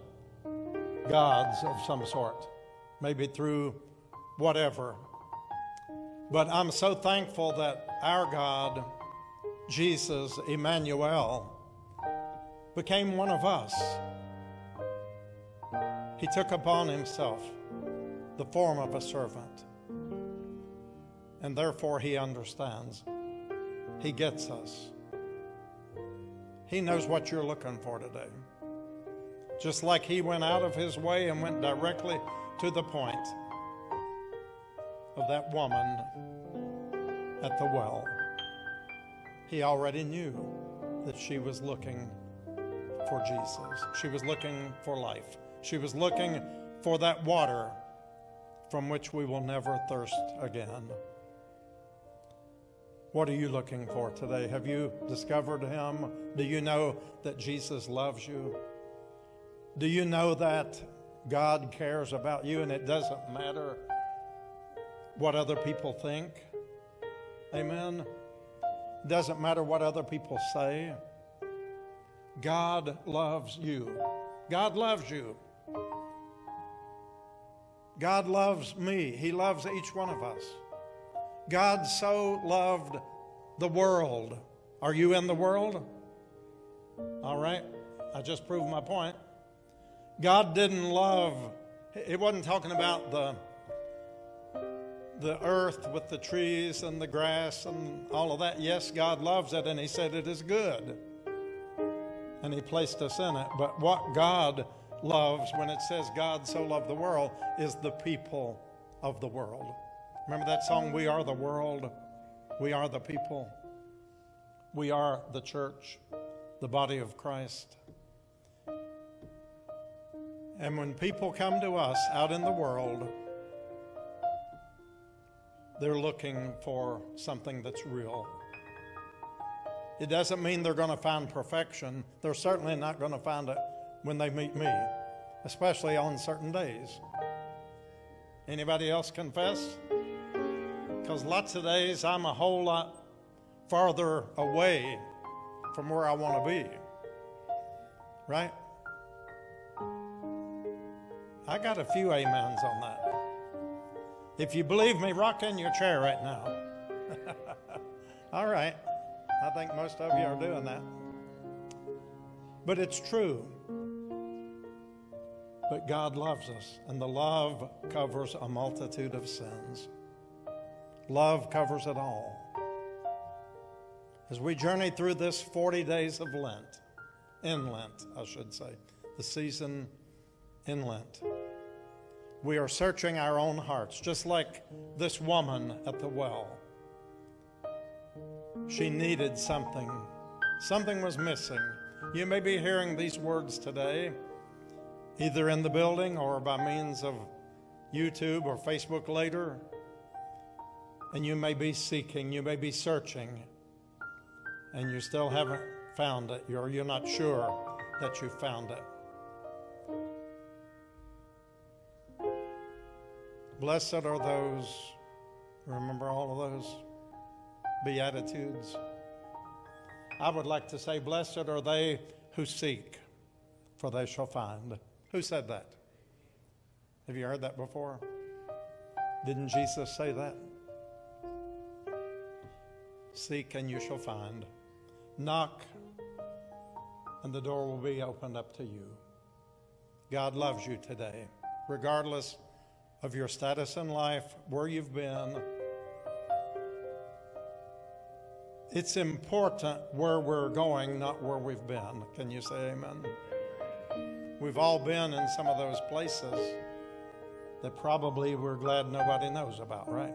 A: gods of some sort, maybe through whatever. But I'm so thankful that our God, Jesus, Emmanuel, became one of us. He took upon himself the form of a servant, and therefore he understands. He gets us. He knows what you're looking for today. Just like he went out of his way and went directly to the point of that woman at the well. He already knew that she was looking for Jesus. She was looking for life. She was looking for that water from which we will never thirst again. What are you looking for today? Have you discovered Him? Do you know that Jesus loves you? Do you know that God cares about you and it doesn't matter what other people think? Amen. Doesn't matter what other people say. God loves you. God loves you. God loves me. He loves each one of us. God so loved the world. Are you in the world? All right. I just proved my point. God didn't love, it wasn't talking about the, the earth with the trees and the grass and all of that. Yes, God loves it, and He said it is good. And He placed us in it. But what God loves, when it says God so loved the world, is the people of the world. Remember that song, We Are the World? We are the people. We are the church, the body of Christ. And when people come to us out in the world, they're looking for something that's real. It doesn't mean they're going to find perfection. They're certainly not going to find it when they meet me, especially on certain days. Anybody else confess? Because lots of days I'm a whole lot farther away from where I want to be. Right? I got a few amens on that. If you believe me, rock in your chair right now. All right. I think most of you are doing that. But it's true. But God loves us, and the love covers a multitude of sins. Love covers it all. As we journey through this 40 days of Lent, in Lent, I should say, the season in Lent, we are searching our own hearts, just like this woman at the well. She needed something, something was missing. You may be hearing these words today, either in the building or by means of YouTube or Facebook later. And you may be seeking, you may be searching, and you still haven't found it, or you're not sure that you found it. Blessed are those, remember all of those Beatitudes? I would like to say, Blessed are they who seek, for they shall find. Who said that? Have you heard that before? Didn't Jesus say that? Seek and you shall find. Knock and the door will be opened up to you. God loves you today, regardless of your status in life, where you've been. It's important where we're going, not where we've been. Can you say amen? We've all been in some of those places that probably we're glad nobody knows about, right?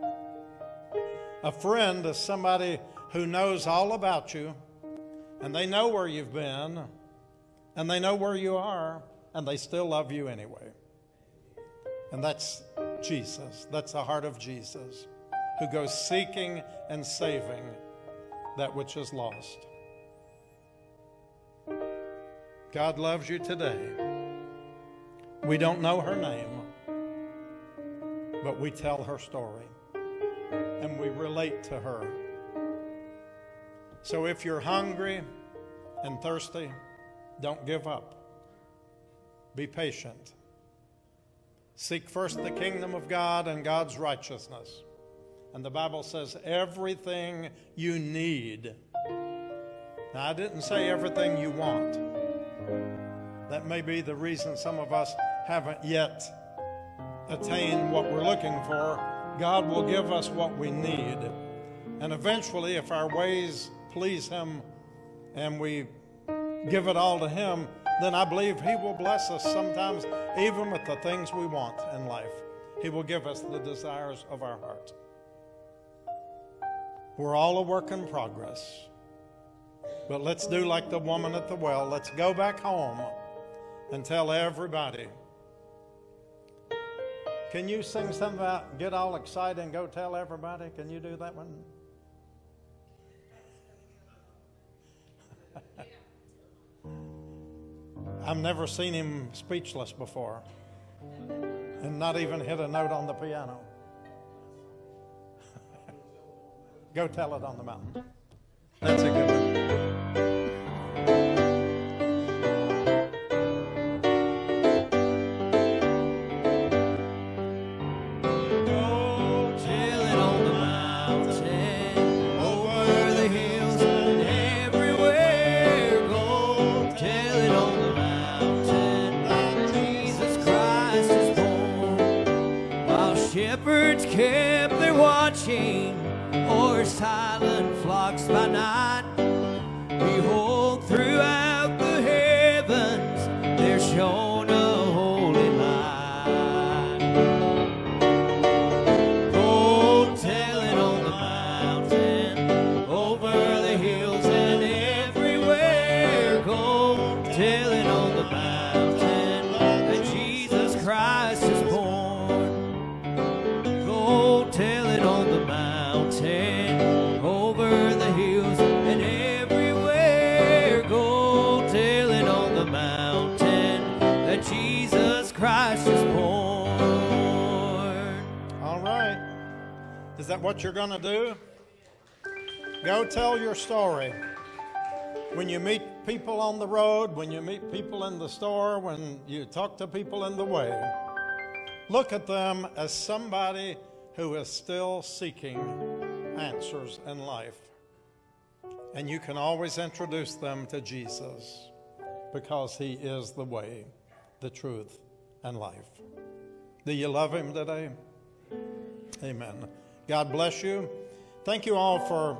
A: A friend is somebody who knows all about you, and they know where you've been, and they know where you are, and they still love you anyway. And that's Jesus. That's the heart of Jesus, who goes seeking and saving that which is lost. God loves you today. We don't know her name, but we tell her story and we relate to her. So if you're hungry and thirsty, don't give up. Be patient. Seek first the kingdom of God and God's righteousness. And the Bible says everything you need. Now, I didn't say everything you want. That may be the reason some of us haven't yet attained what we're looking for. God will give us what we need. And eventually, if our ways please Him and we give it all to Him, then I believe He will bless us sometimes, even with the things we want in life. He will give us the desires of our heart. We're all a work in progress. But let's do like the woman at the well. Let's go back home and tell everybody. Can you sing something about get all excited and go tell everybody? Can you do that one? I've never seen him speechless before and not even hit a note on the piano. Go tell it on the mountain. That's a good one.
B: Kept their watching, or silent flocks by night. Behold, throughout Is that
A: what you're going to do? Go tell your story. When you meet people on the road, when you meet people in the store, when you talk to people in the way, look at them as somebody who is still seeking answers in life. And you can always introduce them to Jesus because he is the way, the truth, and life. Do you love him today? Amen. God bless you. Thank you all for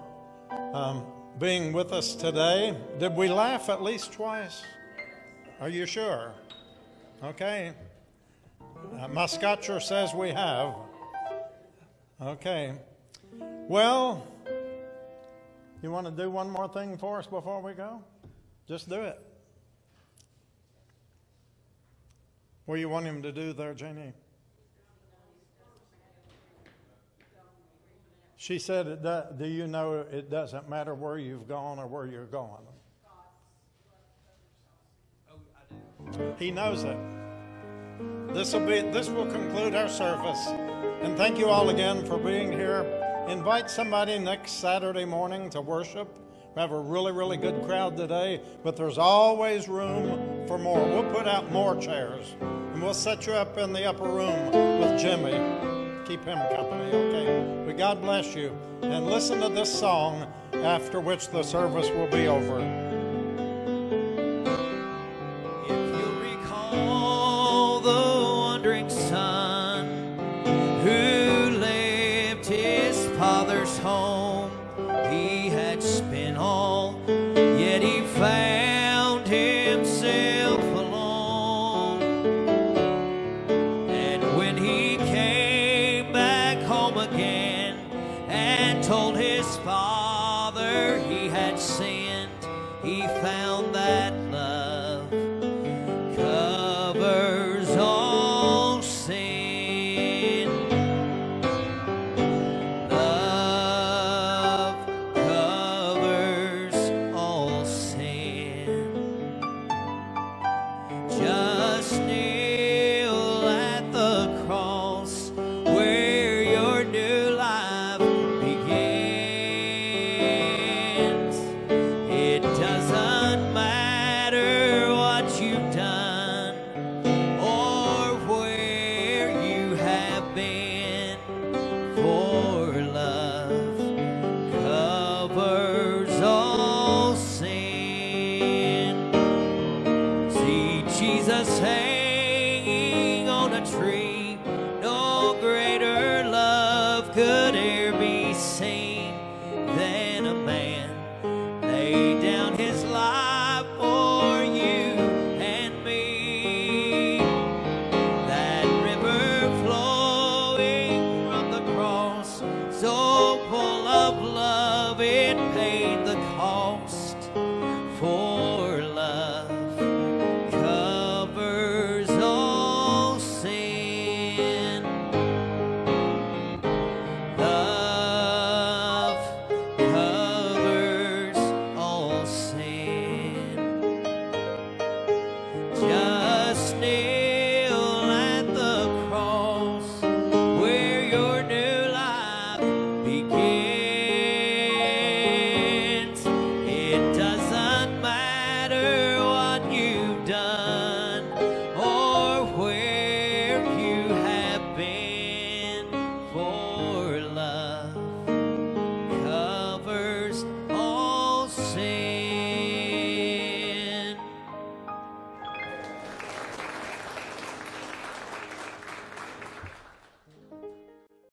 A: um, being with us today. Did we laugh at least twice? Are you sure? Okay. Uh, my scotcher says we have. Okay. Well, you want to do one more thing for us before we go? Just do it. What do you want him to do there, Janie? She said, Do you know it doesn't matter where you've gone or where you're going? He knows it. This will be this will conclude our service. And thank you all again for being here. Invite somebody next Saturday morning to worship. We have a really, really good crowd today, but there's always room for more. We'll put out more chairs and we'll set you up in the upper room with Jimmy. Keep him company, okay? But God bless you. And listen to this song after which the service will be over.